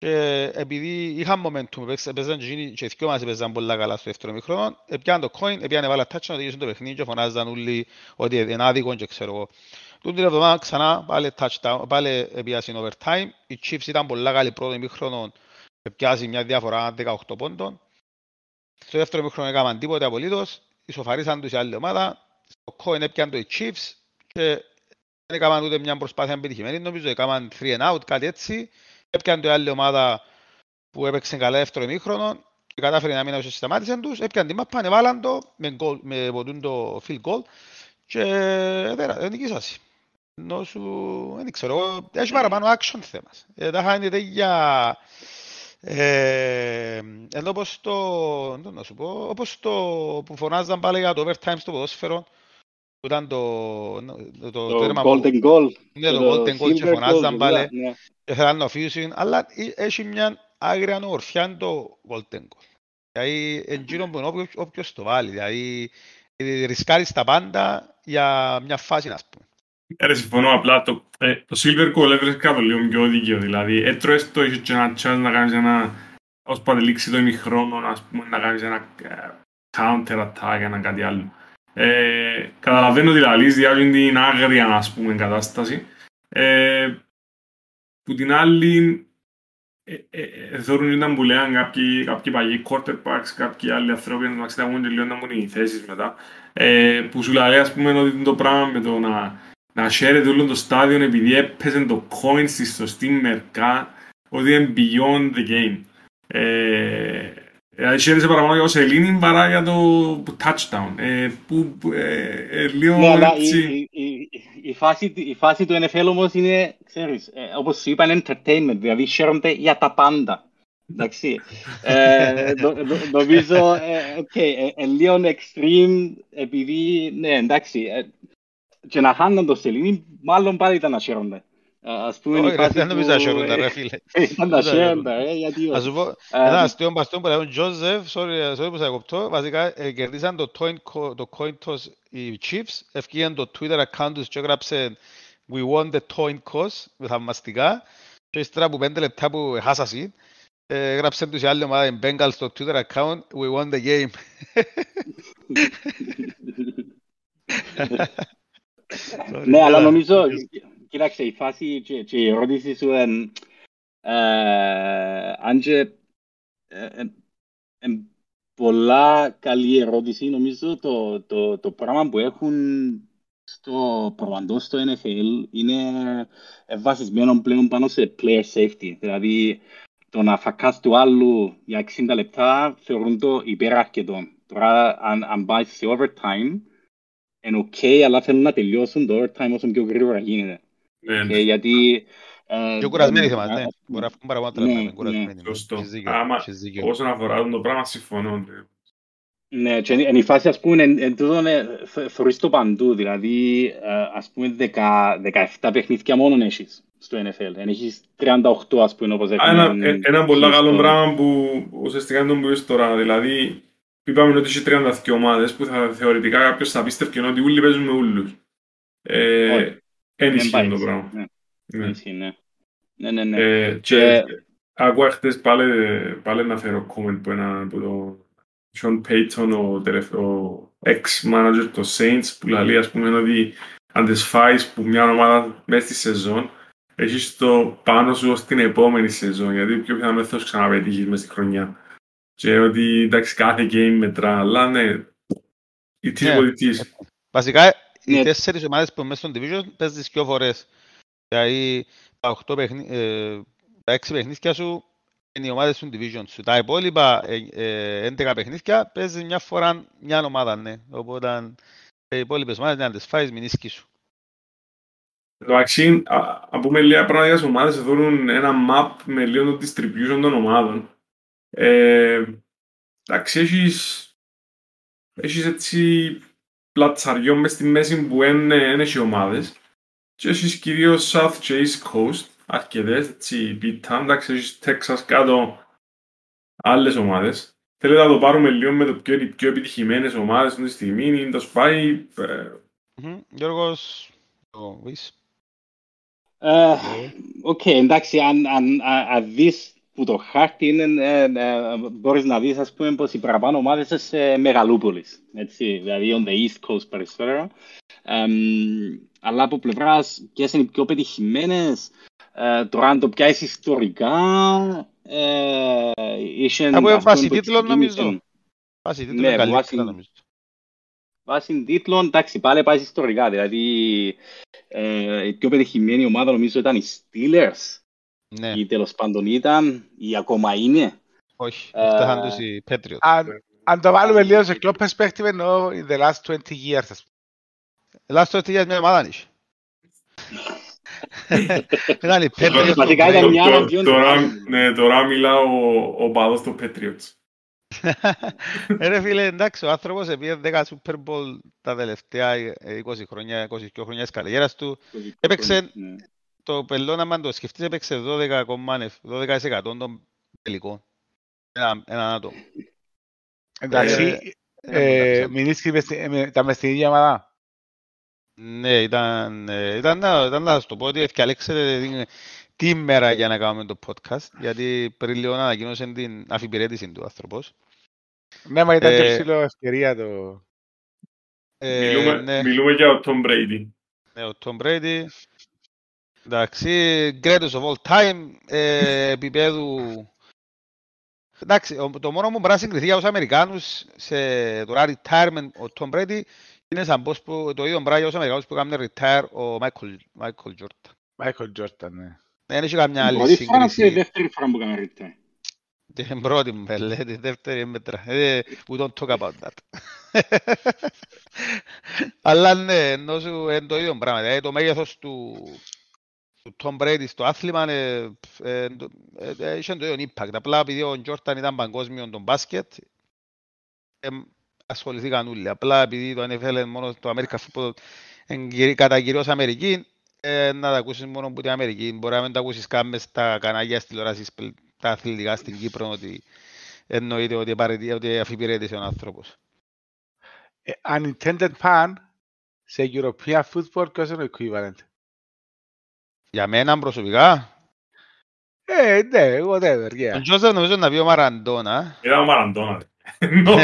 και επειδή είχαν momentum, έπαιξε- έπαιζαν και εκείνοι και οι δυο μας έπαιζαν πολλά καλά στο δεύτερο μήχρονο, έπιαν το coin, έπιαν έβαλα touch να τελειώσουν το παιχνίδι και φωνάζαν όλοι ότι είναι άδικο και ξέρω εγώ. Τούτη την εβδομάδα ξανά πάλι touchdown, πάλι έπιασαν overtime, οι Chiefs ήταν πολλά καλοί πρώτο μήχρονο, έπιασαν μια διαφορά 18 πόντων. Στο δεύτερο μήχρονο έκαναν τίποτε απολύτως, ισοφαρίσαν τους η άλλη ομάδα, στο coin έπιαν το οι Chiefs και δεν έκαναν ούτε μια προσπάθεια επιτυχημένη, νομίζω έκαναν 3 and out, κάτι έτσι. Έπιαν το η άλλη ομάδα που έπαιξε καλά δεύτερο ημίχρονο και κατάφερε να μην όσο σταμάτησαν τους, έπιαν την μάπα, ανεβάλαν το με, goal, με ποτούν το field goal και δεν νικήσασαι. Ενώ σου, δεν ξέρω, έχει παραπάνω action θέμας. Ε, τα χάνεται για... Ε, ενώ όπως το, να σου πω, όπως το που φωνάζαν πάλι για το overtime στο ποδόσφαιρο, που ήταν το, το, το, το golden goal. Ναι, το, το golden goal και φωνάζαν πάλι ναι. και θέλαν να φύσουν, αλλά έχει μια άγρια ορφιά το golden goal. Δηλαδή, εγγύρω που είναι όποιος το βάλει, δηλαδή ρισκάρεις τα πάντα για μια φάση, ας πούμε. Ε, συμφωνώ απλά. Το, ε, το Silver Goal έβρισκα το λίγο πιο δίκαιο. Δηλαδή, έτρωες το, είχες και ένα chance να κάνεις ένα... Ως που αντιλήξει το ημιχρόνο, ας πούμε, να κάνεις ένα uh, counter attack, ένα κάτι άλλο. Ε, καταλαβαίνω ότι λαλείς διάβει την άγρια, ας πούμε, κατάσταση. Ε, που την άλλη, ε, ε, θεωρούν ήταν που λέγαν κάποιοι, κάποιοι παγιοί quarterbacks, κάποιοι άλλοι ανθρώποι, να ξέρουν και λίγο να μου οι θέσεις μετά, ε, που σου λέει, ας πούμε, ότι το πράγμα με το να να χαίρεται όλο το στάδιο επειδή έπαιζε το coin στη σωστή μερκά ότι είναι beyond the game. Ε, Δηλαδή χαίρεσαι παραπάνω για το Σελήνη παρά για το touchdown. Ε, που, ε, ε, λίγο ναι, αλλά η, η, η, η, φάση, η φάση του NFL όμως είναι, ξέρεις, ε, όπως σου είπα, είναι entertainment, δηλαδή χαίρονται για τα πάντα. Εντάξει. ε, νομίζω, ε, okay, ε, λίγο extreme, επειδή, ναι, εντάξει, και να χάνουν το Σελήνη, μάλλον πάλι ήταν να χαίρονται. Ας πούμε, Όχι, ρε, δεν νομίζω να χαίρονται, ρε φίλε. Ήταν να χαίρονται, γιατί... Ας σου πω, ένα αστείο μπαστόν που λέγουν Joseph, sorry που σε κοπτώ, βασικά κερδίσαν το coin toss οι Chiefs, ευκήγαν το Twitter account τους και έγραψε We won the coin toss, με θαυμαστικά, και ύστερα από πέντε λεπτά που χάσασαι, έγραψαν τους οι άλλοι ομάδα οι Bengals στο Twitter account, We won the game. ναι, αλλά νομίζω, κοίταξε, η φάση και, και η ερώτηση σου είναι αν και ε, πολλά καλή ερώτηση, νομίζω το, το, το πράγμα που έχουν στο προβαντό στο NFL είναι βασισμένο πλέον πάνω σε player safety. Δηλαδή, το να φακάς του άλλου για 60 λεπτά θεωρούν το υπεραρκετό. Τώρα, αν, αν πάει σε overtime, είναι ok, αλλά θέλουν να τελειώσουν το overtime όσο πιο γρήγορα γίνεται. Ναι, ναι. γιατί... Ε, πιο κουρασμένοι θα είμαστε, μπορεί να βγουν παραπάνω ναι, κουρασμένοι. Σωστό. Άμα όσον αφορά το πράγμα συμφωνώ. Ναι, και είναι η φάση, ας πούμε, εν τούτο θωρείς το παντού, δηλαδή, ας πούμε, 17 παιχνίδια μόνο έχεις στο NFL. Εν έχεις 38, ας πούμε, όπως έχουμε... Ένα, ένα πολύ καλό πράγμα που ουσιαστικά είναι το που είπες τώρα, δηλαδή, είπαμε ότι έχει 32 ομάδες που θα, θεωρητικά κάποιος θα πίστευε ότι όλοι παίζουν με όλους. Ε, Ενισχύει το πράγμα. Ναι. ναι. Ναι, ναι, ναι. Ε, και άκουα χτες πάλι, πάλι να φέρω comment που ένα από το Sean Payton, ο, τελευταίο ex-manager των Saints, που λέει ας πούμε ότι αν τις φάεις που μια ομάδα μέσα στη σεζόν, έχεις το πάνω σου ως την επόμενη σεζόν, γιατί πιο πιθανό δεν θα ξαναπετύχεις μέσα στη χρονιά. Και ότι εντάξει κάθε game μετρά, αλλά ναι, it is what it is. Βασικά οι ναι. τέσσερις ομάδες που μέσα στον division παίζεις δύο φορές. Δηλαδή τα, 8 παιχνί... ε, τα έξι παιχνίδια σου είναι οι ομάδες του division σου. Τα υπόλοιπα ε, 11 ε, παιχνίδια παίζεις μια φορά μια ομάδα, ναι. Οπότε οι υπόλοιπες ομάδες να τις φάεις μηνίσκη σου. Εντάξει, αν πούμε λίγα πράγματα για τις ομάδες, δίνουν ένα map με λίγο το distribution των ομάδων. Ε, εντάξει, έχεις, έχεις έτσι πλατσαριών μες στη μέση που είναι έχει ομάδες και έχεις κυρίως South και East Coast αρκετές, έτσι, πίτα, εντάξει, έχεις Texas κάτω άλλες ομάδες. Θέλετε να το πάρουμε λίγο με το πιο, οι πιο επιτυχημένες ομάδες αυτή τη στιγμή, είναι το Spy. Ε... Γιώργος, ο Βης. Ε, οκ, εντάξει, αν, αν, αν δεις που το χάρτη είναι, ε, ε, μπορείς να δεις, ας πούμε, πως οι παραπάνω ομάδες σε μεγαλουπόλεις, έτσι, δηλαδή on the east coast περισσότερο. Ε, αλλά από πλευράς, ποιες είναι οι πιο πετυχημένες, ε, τώρα αν το πιάσεις ιστορικά, ε, είσαι... Από βάση τίτλων νομίζω. Βάση τίτλων ναι, καλύτερα νομίζω. Βάση τίτλων, εντάξει, πάλι πάει ιστορικά, δηλαδή ε, η πιο πετυχημένη ομάδα νομίζω ήταν οι Steelers, ναι. ή τέλος πάντων ήταν ή ακόμα είναι. Όχι, Ε, φτάσαν τους οι Patriots. Αν, αν το βάλουμε λίγο σε πιο perspective εννοώ in the last 20 years ας πούμε. Λάστο ότι για μια ομάδα νης. Ήταν οι Patriots. Βασικά του ήταν Brady. μια Τώρα- αναγκαιότητα. Τώρα, ναι, τώρα μιλά ο, ο παδός των Patriots. Ε, Ρε φίλε, εντάξει, ο άνθρωπος επίε 10 Super Bowl τα τελευταία ε, 20 χρόνια, 22 χρόνια της καριέρας του. Έπαιξε- Ναι. Το πελόν, άμα το σκεφτείς, έπαιξε 12,9 12% των τελικών. Ένα, έναν άτομο. Εντάξει, Ε, ε, Μινίσκι μες στη- ε, με- ήταν μες στην ίδια ομάδα. Ναι, ήταν, ε, ήταν, να- ήταν να σας το πω ότι ευκαλέξετε την, τι ημέρα για να κάνουμε το podcast, γιατί πριν λίγο ανακοίνωσε την αφιπηρέτηση του άνθρωπος. Ναι, μα ήταν και Ε, ψηλό ευκαιρία το... Ε, μιλούμε, ναι, μιλούμε για ο Tom Brady. ναι, ο Tom Brady. Εντάξει, greatest of all time, ε, επίπεδου... Εντάξει, ο- το μόνο που μπορεί να συγκριθεί για τους Αμερικάνους σε τώρα retirement ο Tom Brady είναι σαν πως που, το ίδιο πράγμα για τους Αμερικάνους που έκαναν retire ο Michael, Michael Jordan. Μάικολ Τζόρταν, ναι. Δεν έχει καμιά άλλη Πρώτη φορά και σύγκριση. δεύτερη φορά που έκανα retire. Την πρώτη μου πέλε, τη δεύτερη είναι μέτρα. Ε, We don't talk about that. Αλλά ναι, ενώ σου είναι το ίδιο πράγμα. Δηλαδή, το μέγεθος του, του Tom Brady στο άθλημα ε, ε, το- ε, ε, είχε το ίδιο impact. Απλά επειδή ο Jordan ήταν παγκόσμιο τον μπάσκετ, ε, ασχοληθήκαν όλοι. Απλά επειδή το NFL είναι μόνο το American Football είναι κυρί- κατά κυρίως Αμερική, ε, να τα ακούσεις μόνο από την Αμερική. Μπορεί να μην τα ακούσεις καν μες στα κανάλια της τηλεόρασης πλ- τα αθλητικά στην Κύπρο ότι εννοείται ότι, παραιτεί- ότι αφιπηρέτησε ο άνθρωπος. Ε, Unintended pan σε European football ποιος είναι ο equivalent; Για μένα προσωπικά, Ε, ναι, whatever, yeah. τον Τζόσεφ νομίζω να πει ο Μαραντώνα. Era ο Μαραντώνα. ρε. No.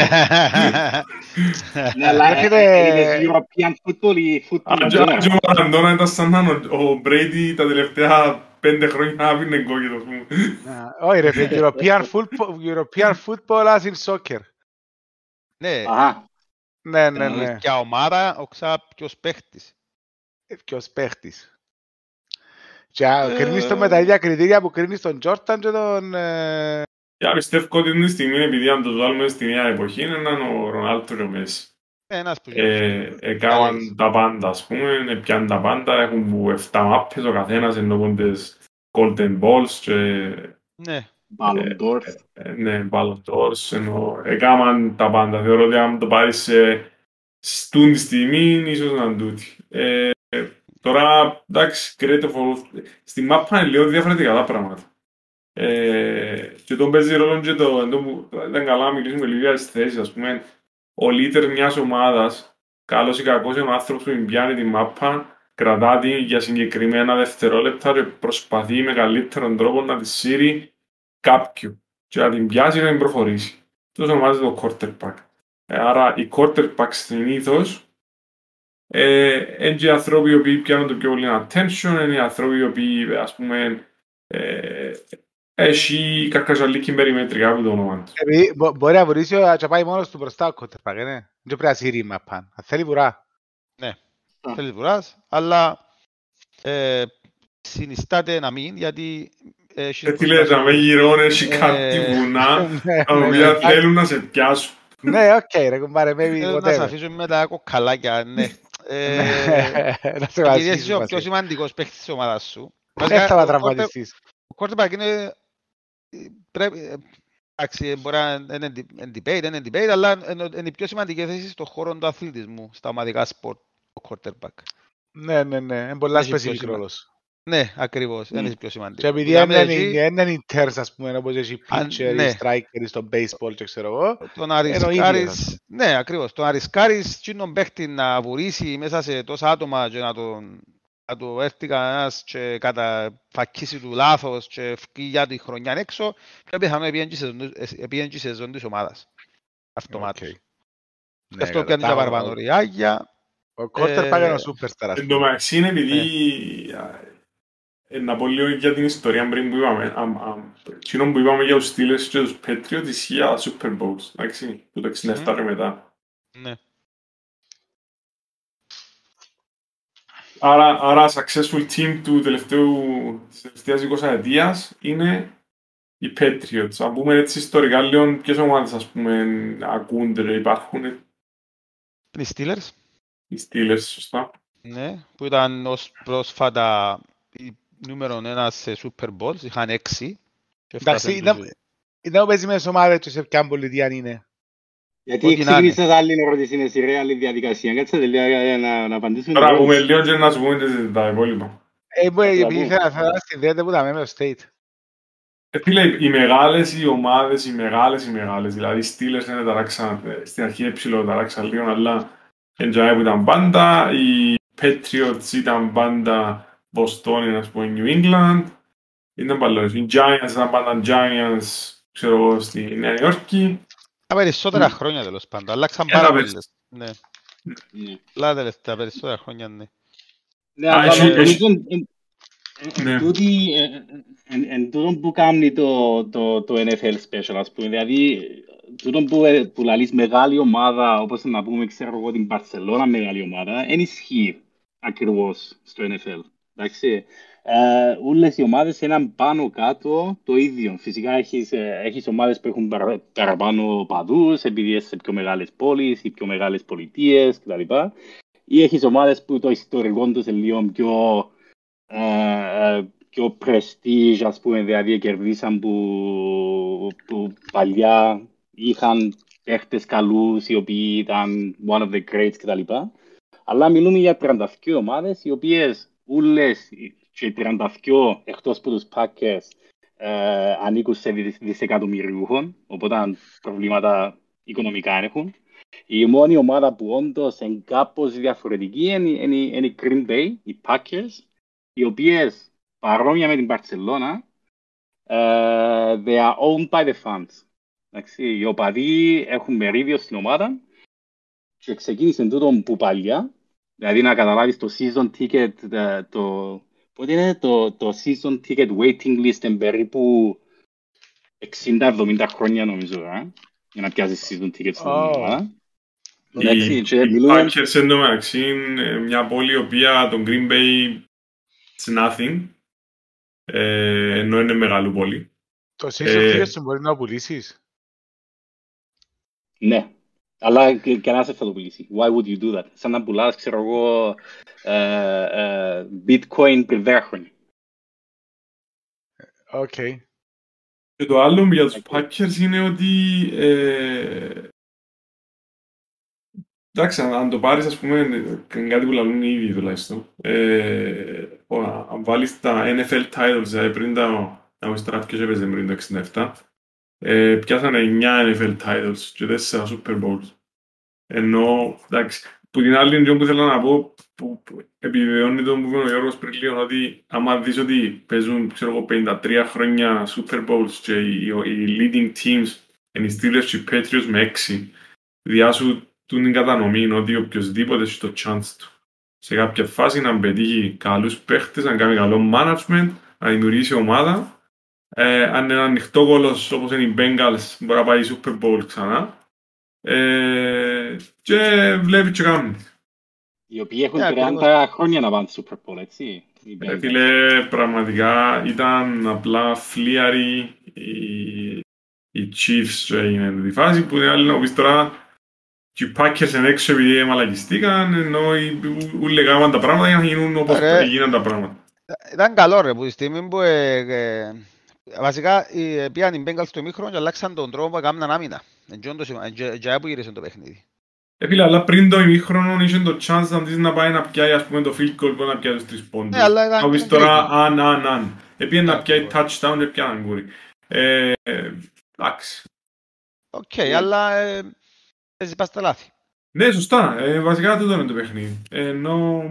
Ναι, αλλά Έχετε- ε, είναι European football ή football. Αν in και- αν general. και ο Μαραντώνα ήταν σαν να είναι ο- ο Brady τα τελευταία πέντε χρόνια να πίνει κόκκινο. ας πούμε. Α, Όχι ρε φίλε, European football, European football as in soccer. Ναι, Αχα. Ναι, ναι, ναι. για ομάδα, ο ξα ποιος παίχτης. Ε, Ποιος παίχτης. Και α, Ε, κρίνεις το με τα ίδια κριτήρια που κρίνεις τον Τζόρταν και τον... ε, Για πιστεύω ότι την στιγμή, επειδή αν το βάλουμε στην ίδια εποχή, είναι έναν ο Ρονάλτο και ο Μέση. Ένας που Ε, Έκαναν τα πάντα, ας πούμε, πιάνουν τα πάντα, έχουν που 7 μάπες ο καθένας, ενώ πόντες Golden Balls και Ναι, Ballon d'Or. ε, ναι, Ballon d'Ors, ενώ έκαναν τα πάντα. Θεωρώ ότι αν το πάρεις σε στούν τη στιγμή, ίσως να είναι τούτη. Ε, τώρα, εντάξει, Creative of... Στη μάπα είναι λίγο διαφορετικά τα πράγματα. Ε, και τον παίζει ρόλο και το, εν τω που ήταν καλά να μιλήσουμε λίγο για τις θέσεις, ας πούμε, ο leader μιας ομάδας, καλός ή κακός, είναι ο άνθρωπος που πιάνει τη μάπα, κρατά τη για συγκεκριμένα δευτερόλεπτα και προσπαθεί με καλύτερον τρόπο να τη σύρει κάποιου και να την πιάσει και να την προχωρήσει. Αυτός ονομάζεται το quarterback. Ε, άρα οι quarterbacks συνήθως ε, είναι και οι άνθρωποι οι οποίοι πιάνουν το πιο πολύ attention, είναι οι άνθρωποι οι οποίοι ας πούμε ε, έχει κακαζαλίκη περιμετρικά που το όνομα τους. επειδή μπο- Μπορεί να βουρήσει ο- και να πάει μόνος του μπροστά ο quarterback, ε, ναι. Δεν πρέπει να σύρει η μαπά. Αν θέλει βουρά. θέλει βουράς, αλλά ε, συνιστάται να μην, γιατί έχει Έτσι λες, να με γυρώνει, έχει Ε, κάτι βουνά, Ναι, τα ναι, οποία ναι. θέλουν να σε πιάσουν. Ναι, οκ, ρε κουμπάρε, maybe Ε, να σε whatever. αφήσουν με τα κοκκαλάκια, ναι. Ε, Να σε επειδή είσαι βασίσεις ο μας. πιο σημαντικός παίχτης της ομάδας σου. Δεν Βασικά, θα ο quarter- τραυματιστείς. Ο quarterback είναι... Πρέπει, ε, εντάξει, μπορεί να είναι deb- είναι debate, είναι debate, αλλά είναι είναι η πιο σημαντική θέση στον χώρο του αθλητισμού, στα ομαδικά σπορτ, ο quarterback. Ναι, ναι, ναι. Είναι πολλά Έχει πιο specific σημαντικό. ρόλος. Ναι, ακριβώς, Ναι. είναι η πιο σημαντική. Και επειδή Μιλάμε έναν εκεί, είναι- έναν inters, ας πούμε, όπως έχει Αν- pitcher, ναι. ή striker, ή στο baseball και ξέρω εγώ. Το να Εννοείται, ρισκάρεις, ας ναι ακριβώς, το να ρισκάρεις τζείνον παίχτη να βουρήσει μέσα σε τόσα άτομα και να τον να του έρθει κανένας και καταφακίσει του λάθος και φύγει για τη χρονιά έξω, πρέπει να πήγαινε και η σεζόν- ε, πήγαινε και η σεζόν της ομάδας. Αυτομάτως. Οκ. Γι' Ναι, αυτό πιάνει τα κατάλαβα. παραπάνω ριάλια. Ο quarterback είναι Ε, ο superstar, ας Εν πούμε. τω μεταξύ είναι επειδή Ναι. α, ε, να πω λίγο για την ιστορία πριν που είπαμε. αμ- αμ, Εκείνο που είπαμε για τους Steelers και τους Patriots ισχύει για τα Super Bowls, εντάξει, που το 67 και μετά. Ναι. Άρα, άρα successful team του τελευταίου, της τελευταίας 20 ετίας είναι οι Patriots. Αν πούμε έτσι ιστορικά λίγο, ποιες ομάδες ας πούμε ακούνται, υπάρχουν. Οι Steelers. Οι Steelers, σωστά. Ναι, που ήταν ως πρόσφατα η νούμερο ένα σε Super Bowls, είχαν έξι. Εντάξει, ήταν παίζει με τις ομάδες τους σε ποια πολιτεία είναι. Γιατί ξεκινήσες άλλη ερώτηση, είναι σειρά, άλλη διαδικασία. Κάτσε τελεία να, να απαντήσουμε. Τώρα πούμε λίγο και να σου πούμε τα υπόλοιπα. Ε, επειδή ήθελα να φέρω στη δέτε που τα με το State. Ε, φίλε, οι μεγάλες οι ομάδες, οι μεγάλες οι μεγάλες, δηλαδή οι Steelers είναι ταράξαν, στην αρχή έψιλο ταράξαν λίγο, αλλά εντζάει που ήταν πάντα, οι Patriots ήταν πάντα Boston, ας πούμε, New England, ήταν παλαιός, οι Giants ήταν πάντα Giants, ξέρω εγώ, στη Νέα Υόρκη. Τα περισσότερα χρόνια τέλος πάντων, αλλάξαν πάρα πολλές. Ναι. Αλλά τα περισσότερα χρόνια, ναι. Ναι, αλλά εν τούτο που κάνει το NFL special, ας πούμε, δηλαδή τούτο που λαλείς μεγάλη ομάδα, όπως να πούμε, ξέρω εγώ, την Barcelona μεγάλη ομάδα, δεν ισχύει ακριβώς στο NFL, εντάξει. Όλες οι ομάδες είναι πάνω κάτω το ίδιο. Φυσικά έχεις, έχεις ομάδες που έχουν παραπάνω παδούς, επειδή είσαι σε πιο μεγάλες πόλεις ή πιο μεγάλες πολιτείες κτλ ή έχεις ομάδες που το ιστορικό τους είναι λίγο πιο, ε, ε, πιο prestige, ας πούμε, δηλαδή κερδίσαν που, που παλιά είχαν παίχτες καλούς, οι οποίοι ήταν one of the greats κτλ. Αλλά μιλούμε για 32 ομάδες, οι οποίες όλες και οι 32 εκτός από τους Packers ε, ανήκουν σε δισεκατομμυριούχων, οπότε προβλήματα οικονομικά έχουν. Η μόνη ομάδα που όντως είναι κάπως διαφορετική είναι, είναι, είναι οι Green Bay, οι Packers, οι οποίες παρόμοια με την Barcelona, uh, they are owned by the fans. Εντάξει, οι οπαδοί έχουν μερίδιο στην ομάδα και ξεκίνησε τούτο που παλιά, δηλαδή να καταλάβεις το season ticket, το, το, πότε είναι, το, το season ticket waiting list είναι περίπου 60-70 χρόνια νομίζω, ε, για να πιάσεις season ticket στην oh. ομάδα. Οι Packers εν τω μεταξύ είναι μια πόλη η οποία το Green Bay it's nothing ε, ενώ είναι μεγάλο πόλη. Το season ticket μπορεί να πουλήσεις. Ναι, αλλά και κανένας θα το πουλήσει. Why would you do that? Σαν να πουλάς, ξέρω εγώ, bitcoin πριν 10 χρόνια. Οκ. Και το άλλο για τους Packers είναι ότι Εντάξει, αν το πάρεις, ας πούμε, είναι κάτι που λαλούν οι ίδιοι τουλάχιστον. Ε, αν βάλεις τα NFL titles, δηλαδή πριν τα, να μου στράτ και έπαιζε πριν το 67, ε, πιάσανε 9 NFL titles και 4 Super Bowls. Ενώ, εντάξει, που την άλλη είναι που θέλω να πω, που, που επιβεβαιώνει το που είπε ο Γιώργος πριν λίγο, ότι άμα δεις ότι παίζουν, ξέρω εγώ, 53 χρόνια Super Bowls και οι, οι leading teams είναι οι Steelers και οι Patriots με 6, διάσου του την κατανομή ότι οποιοδήποτε έχει το chance του σε κάποια φάση να πετύχει καλούς παίχτες, να κάνει καλό management, να δημιουργήσει ομάδα. Ε, αν είναι ένα ανοιχτό κόλος όπως είναι οι Bengals μπορεί να πάει Super Bowl ξανά. Ε, και βλέπει και κάνει. Οι οποίοι έχουν 30 χρόνια να πάνε Super Bowl, έτσι. Ε, φίλε, πραγματικά ήταν απλά φλίαροι οι, οι Chiefs έγινε τη φάση που είναι άλλη να πεις τώρα και οι Packers είναι έξω επειδή μαλακιστήκαν, ενώ όλοι κάναν τα πράγματα για να γίνουν όπως γίναν τα πράγματα. Ήταν καλό ρε που τη στιγμή που ε, ε, βασικά πήγαν οι Bengals στο ημίχρονο και αλλάξαν τον τρόπο που έκαναν άμυνα. Και που γύρισε το παιχνίδι. Φίλε, αλλά πριν το ημίχρονο είχε το chance να δεις να πάει να πιάει ας πούμε το field goal που να πιάει τους τρεις πόντους. Ναι, αλλά ήταν... Να τώρα αν, αν, αν. Επήγε να πιάει touchdown και πιάναν κι ούρι. Εντάξει. Οκ, αλλά παίζει πας τα λάθη. Ναι, σωστά. Ε, βασικά αυτό είναι το παιχνίδι. Ενώ...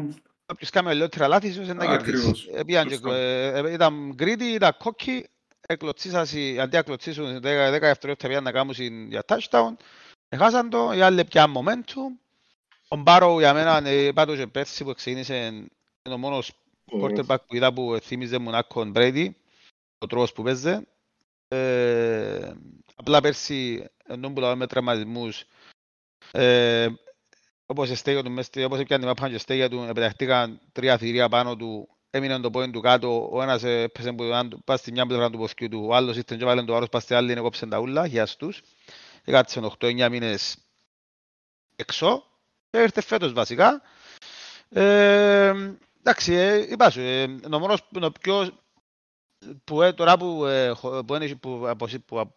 Όποιος κάνει λιγότερα λάθη, ίσως είναι να κερδίσει. Ε, ε, ήταν greedy, ήταν cocky, εκλωτσίσασαι, αντί να κλωτσίσουν 10 δευτερόλεπτα πήγαν να κάνουν για touchdown, έχασαν το, οι άλλοι πια momentum. Ο Μπάρο για μένα, πάντως και πέρσι που ξεκίνησε, είναι ο μόνος quarterback που είδα που θύμιζε Μονάκο Brady, ο τρόπος που παίζε. Ε, απλά πέρσι, ενώ που με τραυματισμούς, ε, όπως στέγιο του, όπως έπιανε μάπαν και στέγια του, επιταχτήκαν τρία θηρία πάνω του έμεινε το πόδι του κάτω, ο ένας έπαιζε που πάει στη μια πλευρά του ποθκιού του, ο άλλος ήρθε και βάλε το άρρος πάει στη άλλη, κόψε τα ούλα, για στους. Έκατσε 8-9 μήνες έξω και ήρθε φέτος βασικά. Ε, εντάξει, ε, είπα σου, ε, ο μόνος ο πιο που ε, τώρα που, ε, που, είναι, που, που, που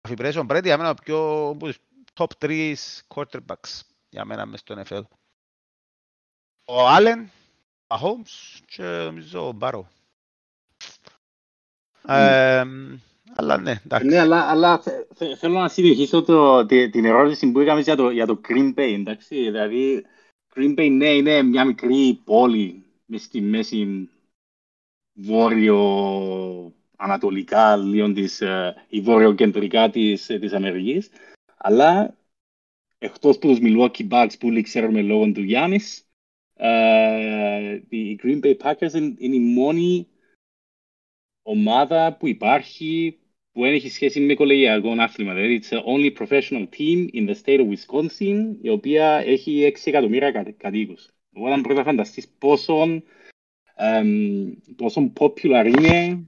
αφιπρέσεων πρέπει για μένα ο πιο που, top 3 quarterbacks για μένα μες στο NFL. Ο Άλεν, ο Holmes και νομίζω ο Μπάρο. Ε, αλλά ναι, εντάξει. Ναι, αλλά, αλλά θε, θε, θέλω να συνεχίσω το, τη, την ερώτηση που είχαμε για το, για το Green Bay, εντάξει. Δηλαδή, Green Bay, ναι, είναι μια μικρή πόλη μες στη μέση βόρειο-ανατολικά, λίγο της, η βόρειο-κεντρικά της, της Αμερικής. Αλλά εκτός από τους Milwaukee Bucks που όλοι ξέρουμε λόγω του Γιάννης, uh, οι Green Bay Packers είναι, είναι η μόνη ομάδα που υπάρχει που δεν έχει σχέση με κολεγιακό άθλημα. Δηλαδή, it's the only professional team in the state of Wisconsin, η οποία έχει 6 εκατομμύρια κατοίκους. Οπότε πρέπει να φανταστείς πόσο, um, πόσο popular είναι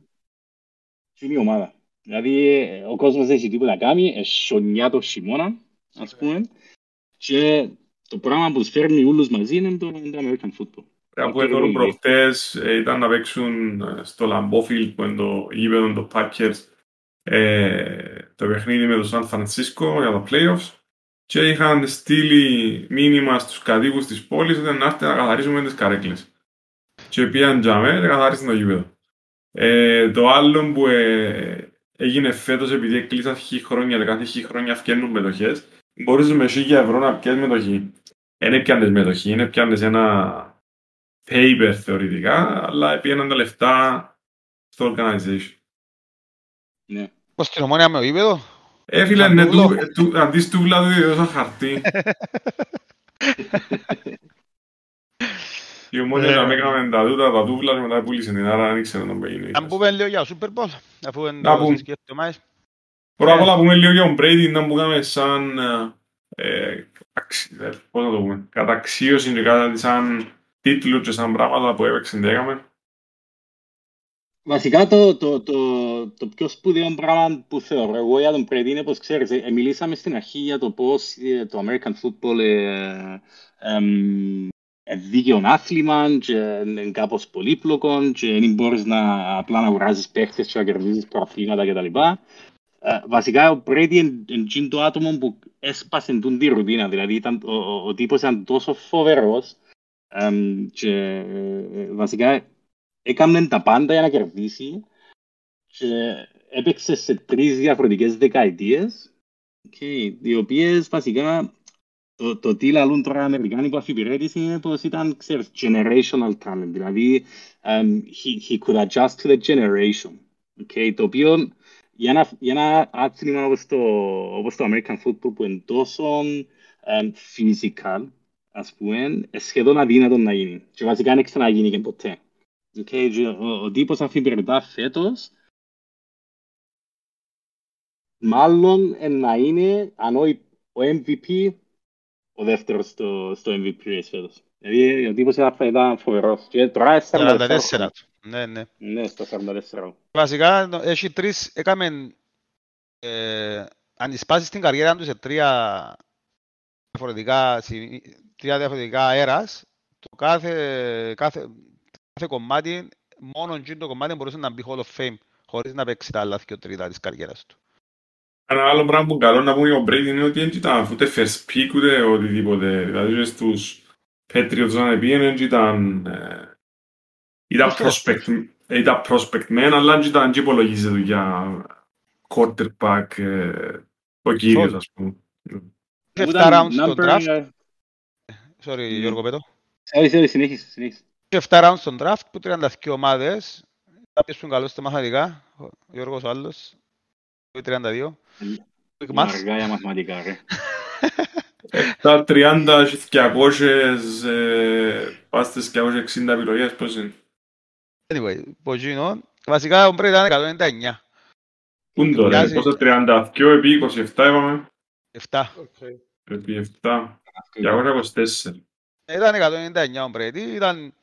η ομάδα. Δηλαδή, ο κόσμος δεν έχει τίποτα να κάνει, εσονιά το χειμώνα, ας πούμε, και το πράγμα που τους φέρνει όλους μαζί είναι το, το American football. Από εδώ προχτές ήταν να παίξουν στο Lambeau που είναι το γήπεδο των Packers ε, το παιχνίδι με το Σαν Φρανσίσκο για τα playoffs και είχαν στείλει μήνυμα στους κατοίκους της πόλης ότι να έρθει να καθαρίσουμε τις καρέκλες. Και πήγαν για μένα καθαρίσουν το γήπεδο. Ε, το άλλο που ε, έγινε φέτος επειδή έκλεισαν χι χρόνια, κάθε χι χρόνια φτιάχνουν μετοχές, μπορείς με 1000 ευρώ να πιέσεις μετοχή. Δεν έπιανες μετοχή, είναι πιάνες ένα paper θεωρητικά, αλλά πήγαιναν τα λεφτά στο organization. Ναι. Πώς την ομόνια με ο γήπεδο; Ε, φίλε, ναι, αντί του βλάδου δώσα χαρτί. Η ομόνια να με έκαναμε τα τούτα, τα τούβλα και μετά πούλησε την άρα δεν ήξερα να μπαίνει. Αν πούμε λίγο για το Super Bowl, αφού είναι το σκέφτομαι. Πρώτα απ' όλα πούμε λίγο για τον Brady, να μπούμε σαν πώς να το πούμε, καταξίωση και κάτι σαν τίτλους και σαν πράγματα που έπαιξε και έκαμε. Βασικά το, το, το, το πιο σπουδαίο πράγμα που θεωρώ εγώ για τον Πρέδι είναι πως ξέρεις, ε, μιλήσαμε στην αρχή για το πώς ε, το American Football ε, ε, δίκαιο άθλημα και είναι κάπως πολύπλοκο και δεν μπορείς να απλά να βγάζεις παίχτες και να κερδίζεις προαθλήματα κτλ. Ε, βασικά ο Πρέδι είναι το άτομο που έσπασε την τη ρουτίνα, δηλαδή ήταν, ο, ο, ο τύπος ήταν τόσο φοβερός και ε, βασικά έκαμε τα πάντα για να κερδίσει και έπαιξε σε τρεις διαφορετικές δεκαετίες okay, οι οποίες βασικά το, το τι λαλούν τώρα οι Αμερικάνοι που αφιπηρέτηση είναι πως ήταν, ξέρεις, generational talent, δηλαδή um, he, he could adjust to the generation, okay, το οποίο για ένα, για ένα άθλημα όπως το, όπως το American football που είναι τόσο um, physical, ας πούμε, σχεδόν αδύνατο να γίνει και βασικά δεν ξαναγίνει και ποτέ. Okay, ο, ο τύπος αφιπηρετά φέτος μάλλον να είναι, αν όχι ο MVP, ο δεύτερος στο, στο MVP race φέτος. Δηλαδή ο τύπος ήταν φοβερός. Και τώρα 44. Ναι, ναι. Ναι, στο 44. Βασικά έχει τρεις, έκαμε ε, ανισπάσεις στην καριέρα τους σε τρία διαφορετικά, τρία διαφορετικά αέρας. Το κάθε, κάθε, κάθε κομμάτι, μόνο το κομμάτι μπορούσε να μπει Hall of Fame χωρίς να παίξει τα άλλα και τρίτας της καριέρας του. Ένα άλλο πράγμα που καλό να πούμε για τον Brady είναι ότι δεν ήταν ούτε first pick ούτε οτιδήποτε. Δηλαδή στους Patriots να πήγαινε ήταν... Ε, ήταν prospect, ε, ήταν prospect μεν, αλλά δεν ήταν και υπολογίζεται για quarterback ε, ο κύριος, ας πούμε. 7 rounds στο draft. Sorry, Γιώργο Πέτο. Sorry, sorry, συνέχισε, συνέχισε και 7 rounds στον draft που 32 ομάδες. Κάποιος που είναι καλός στα μαθηματικά, ο Γιώργος ο άλλος, 32. Αργά για μαθηματικά, ρε. Τα 30 και 200, πάστες και 260 επιλογές, πώς είναι; Anyway, Ποζίνο, βασικά ο Μπρέι ήταν 199. Πού είναι τώρα, πόσο 32 επί 27 είπαμε. 7. Επί 7, 224. Ήταν 199 ο Μπρέι, ήταν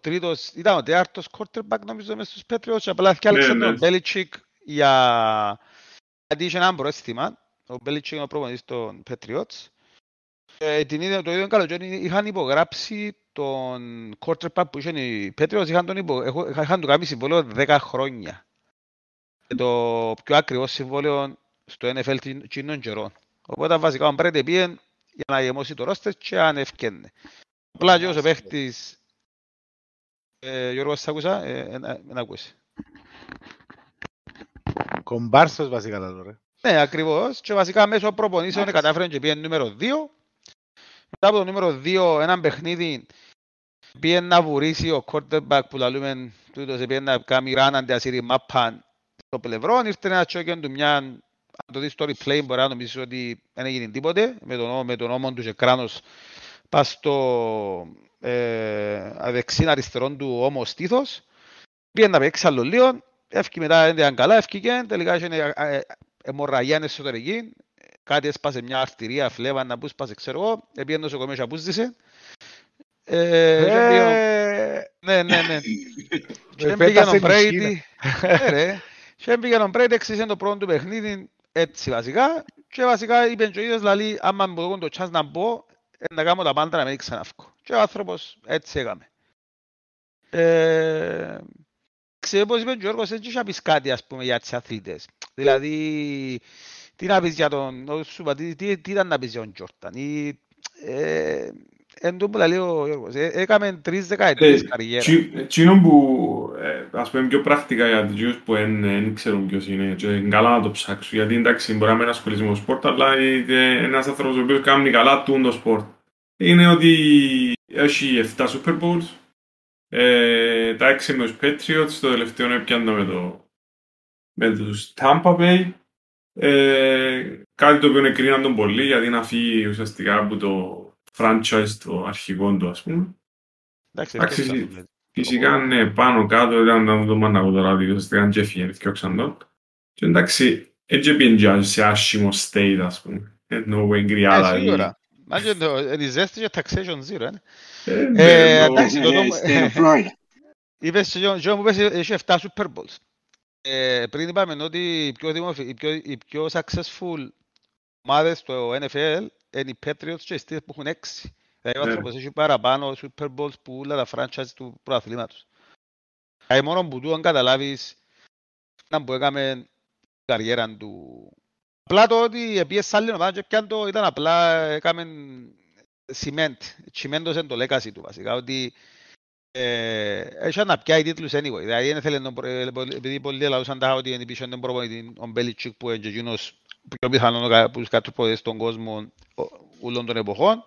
τρίτος, ήταν ο τέταρτος quarterback νομίζω μες στους Patriots και απλά έφτιαξε Ναι, τον ναι. Belichick για... γιατί είχε έναν προαίσθημα. Ο Belichick είναι ο προπονητής των Patriots. Ε, την ίδια, το ίδιο καλοκαίρι είχαν υπογράψει τον quarterback που είχαν οι Patriots, είχαν, τον υπο, έχω- είχαν του κάνει συμβόλαιο 10 χρόνια. Και το πιο ακριβό συμβόλαιο στο NFL κοινών καιρών. Οπότε βασικά ο Μπρέντε πήγε για να γεμώσει το ρόστερ και αν ευκαινε. Απλά και όσο παίχτης ε, Γιώργο, σ' άκουσα, ε, ε, ε, εν ακούσει. Κομπάρσος βασικά τα τώρα. Ναι, ακριβώς. Και βασικά μέσω προπονήσεων κατάφερε και πήγε νούμερο 2. Μετά από το νούμερο 2, έναν παιχνίδι πήγε να βουρήσει ο quarterback που λαλούμε τούτος, πήγε να κάνει run αντιασύρει μάπαν στο πλευρό. Ήρθε ένα τσόκιον του μια, αν το δεις στο replay μπορεί να νομίζεις ότι δεν έγινε τίποτε. Με τον, με τον ώμο του και κράνος πας στο ε, αδεξίν αριστερόν του ώμο στήθος. Πήγε να παίξει άλλο λίγο. Έφυγε μετά, δεν ήταν καλά, έφυγε. Τελικά είχε ε, αιμορραγία εσωτερική. Κάτι έσπασε μια αρτηρία, φλέβα να πού σπάσε, ξέρω εγώ. Επήγε νοσοκομείο και απούστησε. Ε, και πήγε- Ε, ναι, ναι, ναι. Και με πήγε πέτασε ο Μπρέιντι. νησίνα. Ναι, ρε. Και πήγε ο Μπρέιντι, έξισε το πρώτο του παιχνίδι έτσι βασικά. Και βασικά είπε και ο ίδιος, δηλαδή, άμα μου δώσουν το chance να μπω, ε, να κάνω τα πάντα να μην ξαναύκω. Και ο άνθρωπος έτσι έκαμε. Ε, ξέρω πως είπε ο Γιώργος, δεν είχε να πεις κάτι ας πούμε για τις αθλητές. Δηλαδή, τι να πεις για τον, ο- σου είπα, τι, τι, τι ήταν να πεις για τον Τζόρταν. Ή, ε, εν τούτο που λέει ο Γιώργος, ε, έκαμε τρεις δεκαετίες καριέρα. Εκείνο που, ε, ας πούμε πιο πρακτικά για τους που δεν δεν ξέρουν ποιος είναι και είναι καλά να το ψάξουν γιατί εντάξει μπορεί να μην ασχολείσαι με το σπορτ αλλά είναι ένας άνθρωπος ο οποίος κάνει καλά τούντο σπορτ είναι ότι έχει 7 Super Bowls ε, τα 6 με τους Patriots το τελευταίο έπιανε με, το, με τους Tampa Bay ε, κάτι το οποίο εκρίναν τον πολύ γιατί να φύγει ουσιαστικά από το franchise το αρχικό του ας πούμε Εντάξει, Εντάξει, δεν ξέρω. Φυσικά ναι, πάνω κάτω ήταν να το μάνα τώρα, διότι ουσιαστικά και έφυγε, έφτιαξαν τον. Και εντάξει, έτσι πήγαινε σε άσχημο state, ας πούμε. Ενώ Ε, εγκριάδα. σίγουρα. Μα και το- ε, η ζέστη και taxation zero, ε. Ε, Ε, ναι, εντάξει, το Ε, δούμε- Στην Florida. Είπες, και ο Τζον μου είπες, έχει 7 Super Bowls. Ε, πριν είπαμε ότι οι πιο, δημοφι... οι πιο, οι πιο successful ομάδες στο NFL είναι οι Patriots και οι Steelers που έχουν 6. Δηλαδή ο Ναι. άνθρωπος έχει παραπάνω Super Bowls που όλα τα franchise του πρωταθλήματος. Δηλαδή μόνο που του αν καταλάβεις να που έκαμε την καριέρα του. Απλά το ότι πήγε σε άλλη ομάδα και πιάνε το ήταν απλά έκαμε cement. Τσιμέντωσε το legacy του βασικά. Ότι ε, έχει να πιάει τίτλους anyway. Δηλαδή δεν θέλει να προ- ε, επειδή πολλοί λαλούσαν το ότι είναι πίσω τον προπονητή ο Belichick που είναι και εκείνος πιο πιθανόν από τους κάτω προπονητές στον κόσμο ο- όλων των εποχών.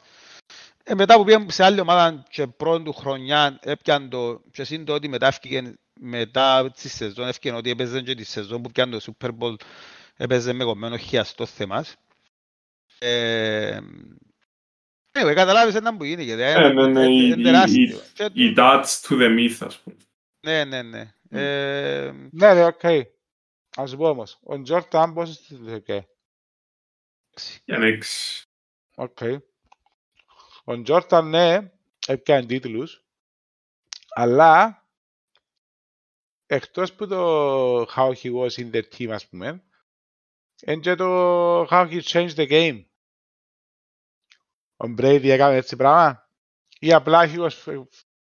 Ε, μετά που πήγαν σε άλλη ομάδα και πρώτη του χρονιά έπιαν το και συν το ότι μετά έφυγε μετά τη σεζόν έφυγε ότι έπαιζε και τη σεζόν που πιάνε το Super Bowl έπαιζε με κομμένο χιαστό θεμάς. Ε, anyway, καταλάβεις έναν που γίνει γιατί Ε, ναι, ναι, η- είναι τεράστιο. η- Και Η touch to the myth, ας πούμε. ναι, ναι, ναι. Ε, Ναι, ρε, οκ. Ας σου πω όμως, ο Τζόρταν πόσες τίτλους έκανε. Για να έχεις... Οκ. Ο Τζόρταν, ναι, έπιανε τίτλους, αλλά εκτός που το how he was in the team, ας πούμε, είναι και το how he changed the game. Ο Brady έκανε έτσι πράγμα ή απλά he was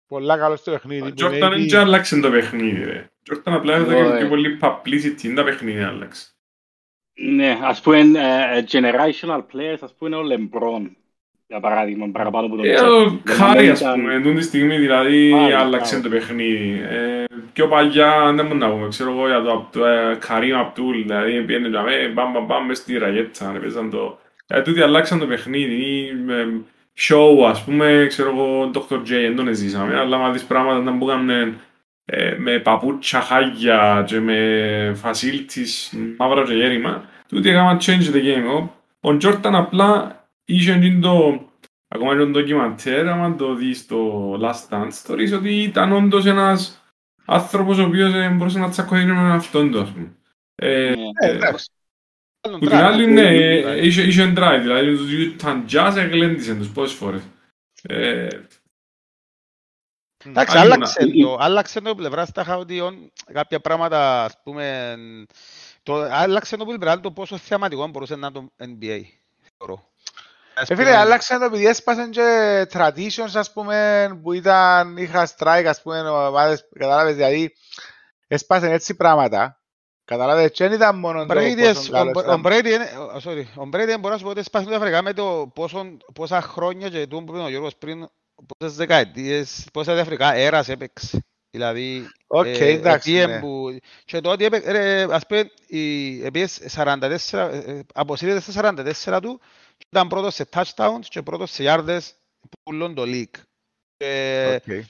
πολλά καλός στο παιχνίδι. Ο που Jordan maybe- δεν και άλλαξε το παιχνίδι, ρε. Ο Jordan απλά έδωσε Ωραία. πιο πολύ publicity, είναι τα παιχνίδι άλλαξε. Ναι, ας πούμε, ε, generational players, ας πούμε, ο Λεμπρόν, για παράδειγμα, παραπάνω από τον Ε, Τζόρνταν. ο Κάρι, ας ήταν- πούμε, εν τούντη στιγμή, δηλαδή, Κάρι, άλλαξε Κάρι. το παιχνίδι. Ε, Πιο παλιά, δεν μπορούμε να πούμε, ξέρω εγώ, για το Απ- ε, Καρίμ Απτούλ, δηλαδή, πήγαινε για μέ, μπαμ, μπαμ, μπαμ, μες στη ραγέτσα, ρε, παίζαν το... Ε, τούτοι αλλάξαν το παιχνίδι, ή, με, show, ας πούμε, ξέρω εγώ, Dr. J, δεν τον ζήσαμε, αλλά μα δεις πράγματα ήταν που έκαναν ε, με παπούτσια, χάγια και με facilities μαύρα και γέρημα, τούτοι έκαναν change the game. Ο- Ο Jordan απλά είχε εκείνο το Ακόμα και το ντοκιμαντέρ, άμα το δεις στο Last Dance, θεωρείς ότι ήταν όντως ένας άνθρωπος ο οποίος ε, μπορούσε να τσακωθεί με τον αυτόν του, ας πούμε. Ε, Ναι. Ε, εντάξει. Που την άλλη, ναι, ε, είχε είχε drive, δηλαδή τους Utah Jazz εγλέντισαν τους πόσες φορές. Ε, Εντάξει, Άλλη άλλαξε μονα- το, άλλαξε το πλευρά στα χαοτιών, κάποια πράγματα, ας πούμε, το, άλλαξε το πλευρά το πόσο θεαματικό μπορούσε να είναι το NBA, θεωρώ. Ας Ε, φίλε, πούμε, άλλαξαν το επειδή έσπασαν και traditions, ας πούμε, που ήταν, είχα strike, ας πούμε, ομάδες, κατάλαβες, δηλαδή, έσπασαν έτσι πράγματα. Κατάλαβες, και δεν ήταν μόνο Ο το Brady, πόσο εσ- καλός ο- ο ήταν. Brady είναι- ο- sorry, ο Brady μπορώ να σου πω ότι σπάσει διαφορετικά με το πόσο, πόσα χρόνια και τούτο που είπε ο Γιώργος πριν, πόσες δεκαετίες, πόσα διαφορετικά eras έπαιξε. Δηλαδή, Οκ, ε, εντάξει, επίεν ναι. που- και το ότι έπαιξε, ρε, ας πούμε, η- επίες 44, ε, αποσύρεται στα 44 του και ήταν πρώτος σε touchdowns και πρώτος σε yards που ούλλον το league. Και Οκ.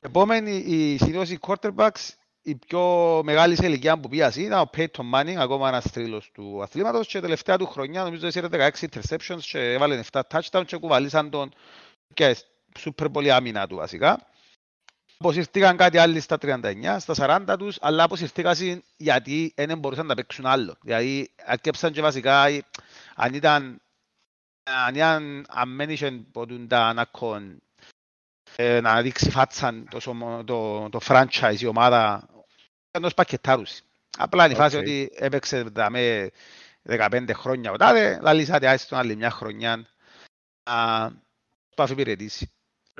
Επόμενη, η συνήθως οι quarterbacks, η πιο μεγάλη σε ηλικία που πήγασε ήταν ο Peyton Manning, ακόμα ένας θρύλος του αθλήματος και τελευταία του χρονιά νομίζω έσυρε 16 interceptions και έβαλε 7 touchdowns και κουβαλήσαν τον και σούπερ πολύ άμυνα του βασικά. Αποσυρθήκαν κάτι άλλοι στα 39, στα 40 τους, αλλά αποσυρθήκαν γιατί δεν μπορούσαν να παίξουν άλλο. Δηλαδή αρκέψαν και βασικά, αν ήταν, αν ήταν, αν δεν είχε ποτούντα να κον ε, να δείξει φάτσαν το, σωμο- το, το franchise, η ομάδα, ήταν ως πακετάρους. Απλά είναι η φάση Οκ. ότι έπαιξε με 15 χρόνια ο τάδε, λαλήσατε άιστον άλλη μια χρονιά να το αφιπηρετήσει.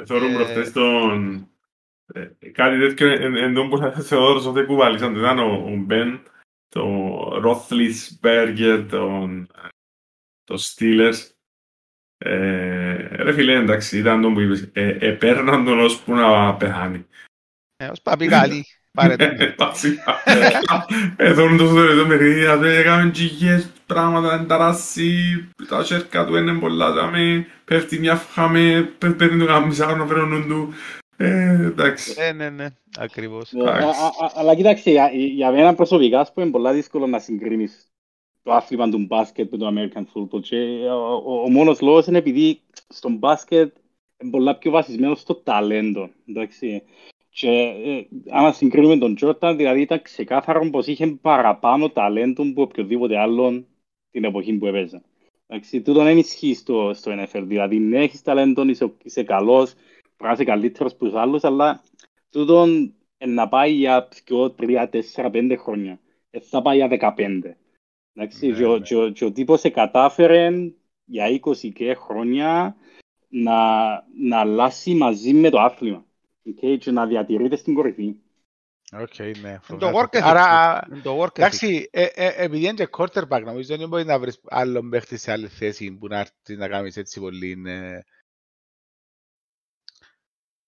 Θεωρούν Ε, προχτές τον... ε, Κάτι τέτοιο εν- εν τω που θεωρώ ότι κουβαλήσαν. Ήταν ο ο Μπεν, το Roethlisberger, τον το Steelers. Ε, ρε φίλε, εντάξει, ήταν τον που είπες. Ε, επέρναν τον ώσπου να πεθάνει. Ε, ως παπικάλι, πάρε τον. Βασικά. Ε, θέλουν τόσο τελευταίο παιχνίδι, αν δεν έκαμε τζιγιές πράγματα, εν ταράσει, τα σέρκα του είναι πολλά, δάμε, πέφτει μια φχάμε, πέ- παίρνει το καμισάρο να φέρω νους του. Ε, εντάξει. Ναι, ναι, ναι, ακριβώς. Ε, α- α- α- Αλλά κοίταξε, για, για μένα προσωπικά ας πούμε, είναι πολλά δύσκολο να συγκρίνεις το άθλημα του μπάσκετ με το American football. Και ο, ο, ο μόνος λόγος είναι επειδή στο μπάσκετ είναι πολλά πιο βασισμένος στο ταλέντο. Εντάξει. Και ε, άμα συγκρίνουμε τον Τζόρταν, δηλαδή ήταν ξεκάθαρο πως είχε παραπάνω ταλέντο από οποιοδήποτε άλλον την εποχή που έπαιζε. Εντάξει, τούτο δεν ισχύει στο, στο NFL. Δηλαδή, ναι, έχεις ταλέντο, είσαι, είσαι καλός, πρέπει να είσαι καλύτερος από τους άλλους, αλλά τούτον ε, να πάει για 2, 3, 4, 5 χρόνια. Ε, θα πάει για 15. Εντάξει, Ναι, και, ο- ναι. και ο- και ο τύπος σε κατάφερε για 20 και χρόνια να, να αλλάσει μαζί με το άθλημα. Okay, και να διατηρείται στην κορυφή. Οκ, ναι. Είναι το φοβερό. work ethic. Άρα, Είναι το work ethic. εντάξει, ε, ε, επειδή είναι και quarterback, νομίζω δεν μπορεί να βρεις άλλον παίχτη σε άλλη θέση που να έρθει να κάνεις έτσι πολύ... ε,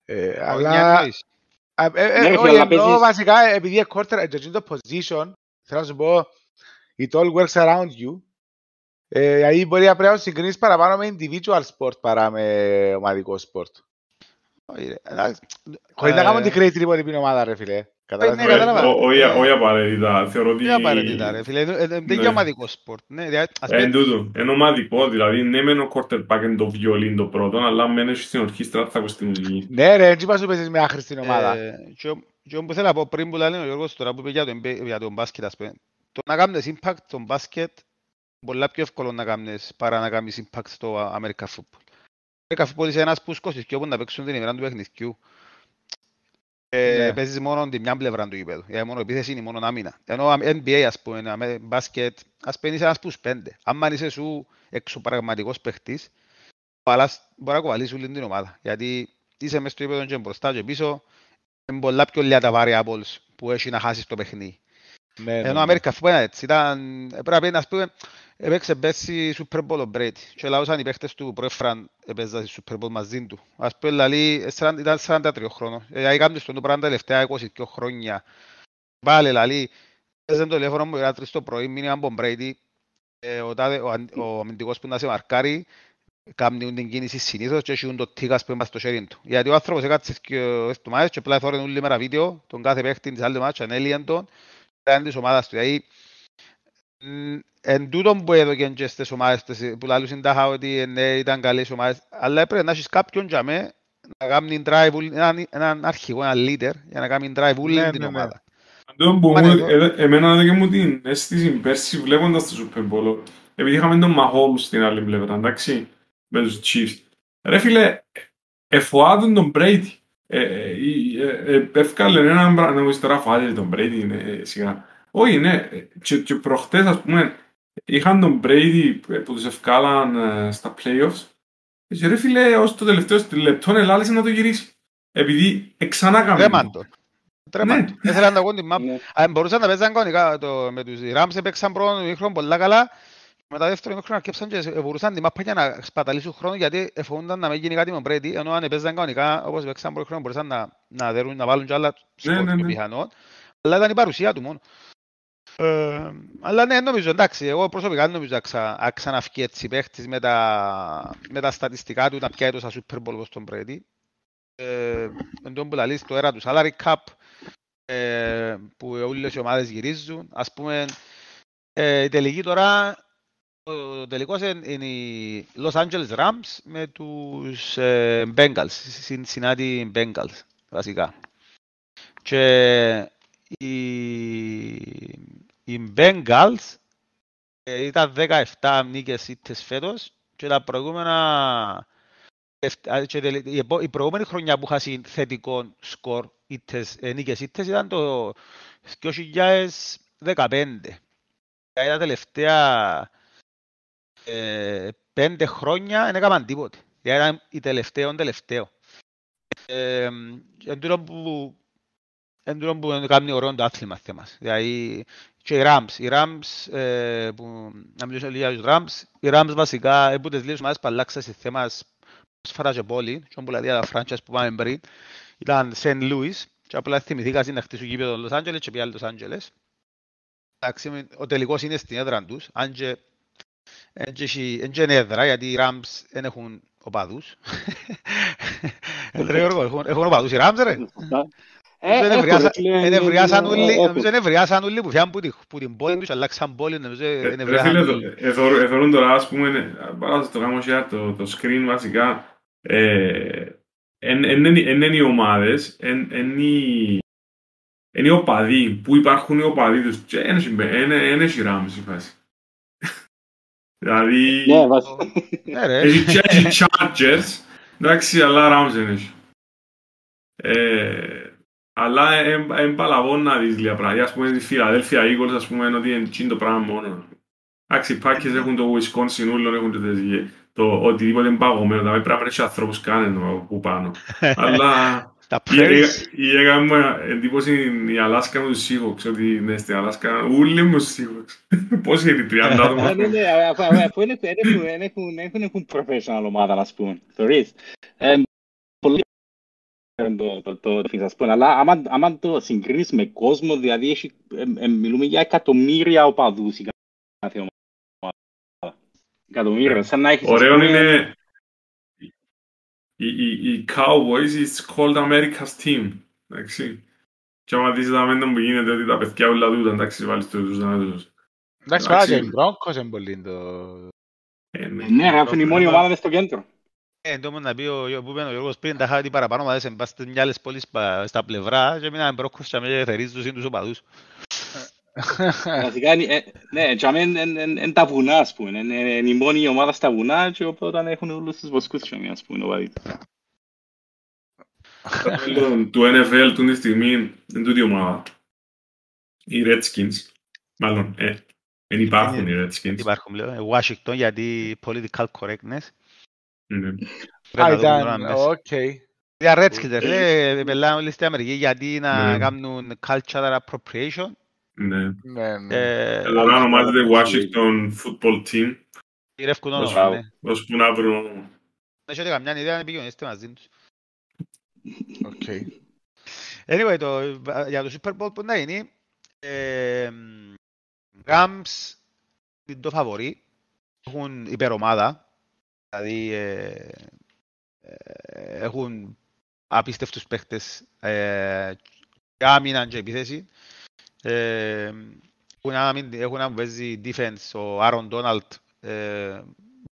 ε, Χρονιά αλλά εννοείς. Α, ε, ε, Ναι, ρε, όχι, αλλά εννοώ παίζεις- βασικά επειδή είναι quarter, και το position, θέλω να σου πω, it all works around you. Ε, δηλαδή μπορεί να πρέπει να συγκρίνεις παραπάνω με individual sport παρά με ομαδικό σπορτ. Όχι, ρε, εντάξει. Χωρίς να Ε, κάνουμε την crazy τίποτε την ομάδα ρε φίλε. Κατάλαβες ναι, τι Ε, κατάλαβα. ο- Όχι όχι απαραίτητα, θεωρώ ότι... Δεν απαραίτητα ρε φίλε, Ε, ε, δεν Ναι. είναι ομαδικό σπορτ. Ναι, δηλαδή, ας Ε, πούμε, Εν τούτο, είναι ομαδικό, δηλαδή ναι μεν ο quarterback είναι το βιολίν το πρώτο, αλλά αν μένεις στην ορχήστρα θα ακούσει τη μουσική. Ναι ρε, έτσι είπα σου παίζεις με άχρηστη ομάδα. Ε, και ο- και ο που θέλω να πω πριν που λέει ο Γιώργος τώρα που είπε για το, NBA για το μπάσκετ ας πούμε, το να κάνεις impact στο μπάσκετ πολλά πιο εύκολο να κάνεις παρά να κάνεις impact στο American football. American football είσαι ένας που σκώσεις και όπου να παίξουν την ημέρα του παιχνιδιού. Ε, Ναι. παίζεις μόνο την μια πλευρά του γηπέδου. Για μόνο επίθεση είναι μόνο άμυνα. Ενώ NBA ας πούμε, αμε- μπάσκετ, ας πούμε είσαι ένας πούς πέντε. Αν είσαι σου εξωπραγματικός παίχτης, κουβαλάς- μπορεί να κουβαλείς όλη την ομάδα. Γιατί είσαι μες στο γήπεδο και μπροστά και πίσω, είναι πολλά πιο λίγα τα variables που έχει να χάσεις το παιχνίδι. Ναι, ναι, Ενώ ναι. Αμέρικα αφού είναι έτσι, ήταν, πρέπει να πούμε, έπαιξε πέρσι Super Bowl ο Brady και λαούσαν οι παίχτες του προέφραν έπαιζαν στη Super Bowl μαζί του. Ας πούμε, λαλή, εσσαράν- ήταν 43 χρόνων. Δηλαδή, κάνουν στον το πράγμα τα τελευταία 22 χρόνια. Πάλι, λαλή, έπαιζε το τηλέφωνο μου, era τρεις το πρωί, μήνυμα από τον Brady, ε, ο, τάδε- ο, αν- ο αμυντικός που να σε μαρκάρει, κάνουν την κίνηση συνήθως και έχουν το τίγας που είμαστε στο χέρι του. Γιατί ο άνθρωπος έκατσε και εβδομάδες και απλά θόρεν όλη μέρα βίντεο, τον κάθε παίχτη της άλλης μάτια, ανέλυαν τον, ήταν της ομάδας του. Δηλαδή, μ, εν τούτον που έδωκε και στις ομάδες τους, που λαλούσαν τα ότι ε, ναι, ήταν καλές ομάδες, αλλά έπρεπε να έχεις κάποιον για μέ, να κάνει drive, όλη- έναν, έναν αρχηγό, έναν leader, για να κάνει drive όλη Ναι, την ναι, ναι. ομάδα. Αυτό που Μάνα, μου- εδώ. ε, εμένα έδωκε μου την αίσθηση πέρσι βλέποντας το Super Bowl, επειδή είχαμε τον Mahomes στην άλλη πλευρά, εντάξει, με τους Chiefs. Ρε φίλε, εφοάδουν τον Brady. Πέφκαλε έναν πράγμα, να μου τώρα φάτε τον Brady σιγά. Όχι, ναι, και, και προχτές ας πούμε είχαν τον Brady που τους ευκάλαν στα playoffs και ρε φίλε ως το τελευταίο λεπτό ελάλησε να το γυρίσει. Επειδή εξανά καμία. Τρέμαντο. Τρέμαντο. Ήθελα να ακούω την μάπ. Μπορούσαν να παίζαν κανονικά με τους Rams έπαιξαν πρώτο μήχρον πολλά καλά με τα δεύτερο μήχρον αρκέψαν και μπορούσαν την μάπα για να σπαταλήσουν χρόνο γιατί εφοβούνταν να μην γίνει κάτι με τον Brady ενώ αν παίζαν κανονικά όπως παίξαν πρώτο χρόνο μπορούσαν να, να, δέρουν, να βάλουν και άλλα σκορ ναι, ναι, ναι. πιθανόν. Αλλά ήταν η παρουσία του μόνο. Ε, αλλά ναι, νομίζω, εντάξει, εγώ προσωπικά δεν νομίζω να ξαναφκεί έτσι παίχτης με τα, με τα στατιστικά του να πιάει τόσα Super Bowl όπως τον Brady. Ε, εν τόν που λαλείς το era του salary cap ε, που όλες οι ομάδες γυρίζουν. Ας πούμε, ε, η τελική τώρα, ο τελικός είναι οι Los Angeles Rams με τους ε, Bengals, Cincinnati Bengals, βασικά. Και οι, οι Bengals ε, ήταν 17 νίκες ήττες φέτος και τα προηγούμενα και η προηγούμενη χρονιά που είχα θετικό σκορ ήττες, ε, νίκες ήττες ήταν το 2015. Τα τελευταία ε, πέντε χρόνια δεν έκαναν τίποτε. Ήταν η τελευταίο τελευταίο. Ε, εν τούτο που εν τούτο που κάνει ωραίο το άθλημα θέμας. Δηλαδή και οι Rams, οι Rams ε, που να μιλήσω λίγα για τους Rams, οι Rams βασικά έχουν τις λίγες ομάδες που αλλάξαν σε θέμας σφαρά και πόλη, και όπου δηλαδή τα franchise που πάμε πριν, ήταν Σεν Λούις, και απλά θυμηθήκας να χτίσουν γήπεδο Λος Άντζελες και πήγα Λος Άντζελες. Εντάξει, ο τελικός είναι στην έδρα τους, αν και δεν είναι έδρα, γιατί οι Rams δεν έχουν οπαδούς. Έχουν οπαδούς οι Rams, ρε. Ενευριάσαν όλοι που φιάν που την πόλη τους, αλλάξαν πόλη, νομίζω ενευριάσαν όλοι. Εθωρούν τώρα, ας πούμε, παρά το κάνω το screen βασικά, είναι οι ομάδες, είναι οι οπαδοί, που υπάρχουν οι οπαδοί τους, και είναι οι Rams η φάση. Δηλαδή, έχει Chargers, εντάξει, αλλά Rams δεν έχει. Αλλά είναι παλαβό να δεις λίγα πράγματα. Ας πούμε, η Φιλαδέλφια Eagles, ας πούμε, είναι ότι είναι το πράγμα μόνο. Εντάξει, οι Packers έχουν το Wisconsin, ούλων έχουν το οτιδήποτε είναι παγωμένο. Δηλαδή πρέπει να έχει ανθρώπους κάνουν που πάνω. Αλλά η έγα μου εντύπωση η Αλάσκα με τους Seahawks, ότι είναι στην Αλάσκα ούλοι με τους Seahawks. Πώς είναι οι 30 άτομα. Ναι, ναι, αφού έχουν professional ομάδα, να πούμε. Θεωρείς. Πολύ το, το, το ας πούμε, αλλά άμα, άμα το συγκρίνεις με κόσμο, δηλαδή έχει, ε, ε, μιλούμε για εκατομμύρια οπαδούς η κάθε ομάδα. Εκατομμύρια, σαν να έχεις... Ωραίο είναι... Οι, οι, οι Cowboys is called America's team, εντάξει. Και άμα δεις τα μέντα που γίνεται ότι τα παιδιά όλα του, εντάξει, βάλεις το τους να τους. Εντάξει, πάρα και οι Broncos είναι πολύ το... Ναι, γράφουν η μόνη ομάδα μες στο κέντρο. Ε, εντόμως να πει ο, που είπε ο Γιώργος πριν, τα χάτη παραπάνω ομάδες εν πάση μιάλες πόλεις στα πλευρά και μείναν μπρόκος και με θερίζουν τους τους οπαδούς. Βασικά, ναι, και είναι τα βουνά, ας πούμε, είναι η μόνη ομάδα στα βουνά και οπότε έχουν όλους τους βοσκούς και ας πούμε, οπαδοί. Του NFL τούτη τη στιγμή είναι τούτη ομάδα. Οι Redskins, μάλλον, δεν υπάρχουν οι Redskins. Υπάρχουν, λέω, Washington γιατί political correctness. Α, ήταν, οκ. Για Redskins, ρε, επελλάναν όλοι στην Αμερική γιατί να κάνουν cultural appropriation. Ναι. Εδώ να ονομάζεται Washington Football Team. Γυρεύκουν όνομα, ναι. Ως που να βρουν όνομα. Δεν έχω καμιά ιδέα, δεν πήγαινε είστε μαζί τους. Ok. Anyway, το, για το Super Bowl που να είναι, Rams είναι το φαβορή, έχουν υπερομάδα, Δηλαδή ε, ε, έχουν απίστευτους παίχτες ε, και άμυνα και επίθεση. Ε, έχουν ένα που παίζει defense ο Άρον Ντόναλτ ε,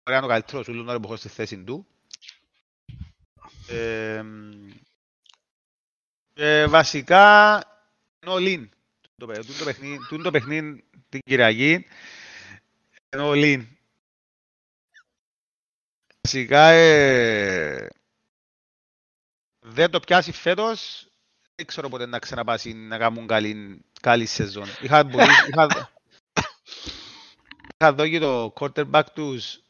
μπορεί να είναι ο καλύτερος ούλων που έχω στη θέση του. Ε, ε, βασικά είναι all in. Το παιχνίδι την Κυριακή είναι all in. Βασικά ε, δεν το πιάσει φέτος, δεν ξέρω πότε να ξαναπάσει να κάνουν καλή, καλή σεζόν. Είχα, είχα, είχα δω και το quarterback τους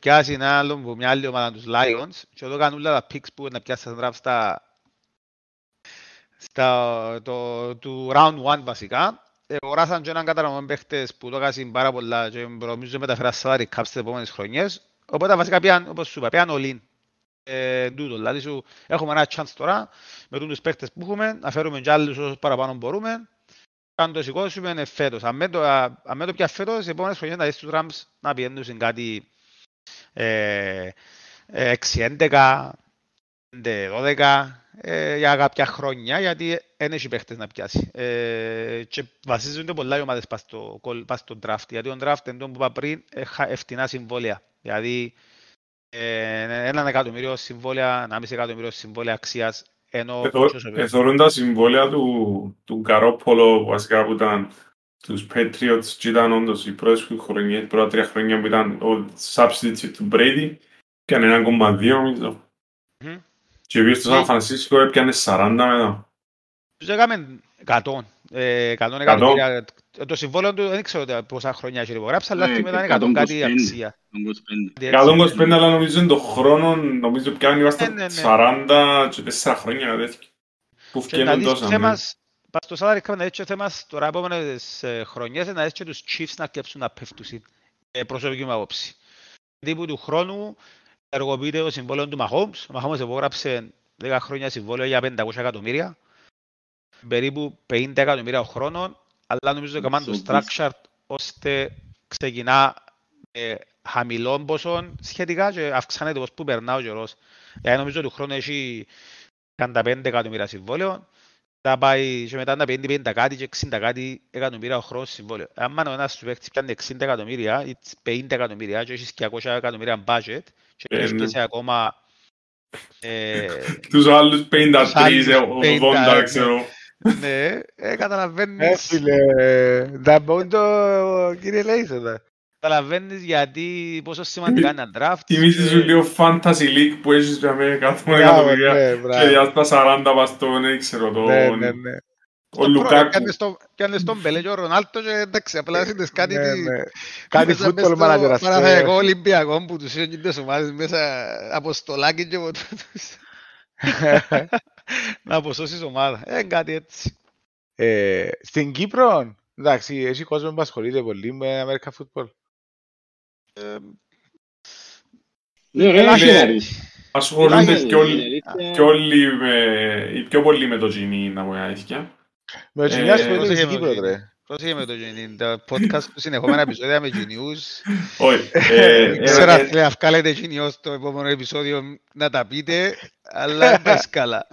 πιάσει ένα άλλο που μια άλλη ομάδα τους Lions και εδώ κάνουν όλα τα picks που να πιάσει draft στα, στα το, του round 1 βασικά. Αγοράσαν και έναν καταραμό παίχτες που το έκασαν πάρα πολλά και νομίζω μεταφέρα salary cap στις επόμενες χρονιές. Οπότε βασικά πιάν, όπως σου είπα, πιάν all-in. Ε, τούτο, δηλαδή σου έχουμε ένα chance τώρα με τους παίχτες που έχουμε, να φέρουμε και άλλους όσο παραπάνω μπορούμε αν το σηκώσουμε φέτος. Αν με το, αν το πια φέτος, οι επόμενες χρονιές να δεις τους Rams να πιένουν σε κάτι ε, 6-11, 5-12 ε, για κάποια χρόνια, γιατί δεν έχει παίχτες να πιάσει. Ε, και βασίζονται πολλά οι ομάδες πας στο, πας στο draft, γιατί ο draft, εντός που είπα πριν, ευθυνά συμβόλαια. Δηλαδή, ε, έναν εκατομμύριο συμβόλαια, ένα μισή εκατομμύριο συμβόλαια αξίας Εθωρούν τα συμβόλαια του, του Καρόπολο βασικά που ήταν τους Patriots και ήταν όντως οι πρώτες χρονιές, πρώτα τρία χρόνια που ήταν ο substitute του Brady και έναν κόμμα δύο νομίζω. Και πήγε στο Σαν Φρανσίσκο έπιανε 40 μετά. Τους έκαμε 100, 100 εκατομμύρια το συμβόλαιο του δεν ξέρω πόσα χρόνια έχει υπογράψει, αλλά αυτή μετά είναι 100 κάτι αξία. 125, αλλά νομίζω είναι το χρόνο, νομίζω πιάνει είμαστε 40 και 4 χρόνια τέτοιο. Που φτιάχνουν τόσα. Πας στο salary cap να έτσι ο θέμας τώρα επόμενες χρονιές να έτσι τους Chiefs να κέψουν να πέφτουν προσωπική μου άποψη. Τύπου του χρόνου εργοποιείται το συμβόλαιο του Mahomes. Ο Mahomes υπογράψε 10 χρόνια συμβόλαιο για 500 εκατομμύρια. Περίπου 50 εκατομμύρια ο χρόνος αλλά νομίζω ότι έκαναν το structure ώστε ξεκινά με χαμηλών ποσών σχετικά και αυξάνεται πώς που περνά ο καιρός. Δηλαδή νομίζω ότι ο χρόνος έχει 55 εκατομμύρια συμβόλαιο, θα πάει και μετά να 50 κάτι και 60 κάτι εκατομμύρια ο χρόνος συμβόλαιο. Αν ο ένας σου παίχτης πιάνει 60 εκατομμύρια ή 50 εκατομμύρια και έχεις 200 εκατομμύρια budget και έχεις και σε ακόμα... Τους άλλους 53, 80 ξέρω. Ναι, ε, καταλαβαίνεις... Έφυλε, θα πω το κύριε Λέισοντα. Καταλαβαίνεις γιατί πόσο σημαντικά είναι ένα draft. Θυμίζεις σου λίγο fantasy league που έχεις για μένα κάθε εκατομμυρία και για τα 40 πας το, δεν ξέρω το... Ναι, ναι, ναι. Ο Λουκάκου. Κι αν στον Μπελέ και ο Ρονάλτο και εντάξει, απλά είναι κάτι... Κάτι φούτπολ μάνατζερ ας πούμε. Παραθειακό Ολυμπιακό που τους είναι τις ομάδες μέσα από στολάκι και από να αποσώσεις ομάδα. Ε, κάτι έτσι. Ε, στην Κύπρο, εντάξει, έχει κόσμο που ασχολείται πολύ με American Football. Ε, ναι, ρε, έχει Ασχολούνται και όλοι με, οι πιο πολλοί με το Gini, να πω αλήθεια. Με το Gini ασχολείται στην Κύπρο, ρε. Πρόσεχε με το Gini, τα podcast που συνεχόμενα επεισόδια με Ginius. Όχι. Ξέρω αν θέλει να βγάλετε Ginius στο επόμενο επεισόδιο να τα πείτε, αλλά δεν πας καλά.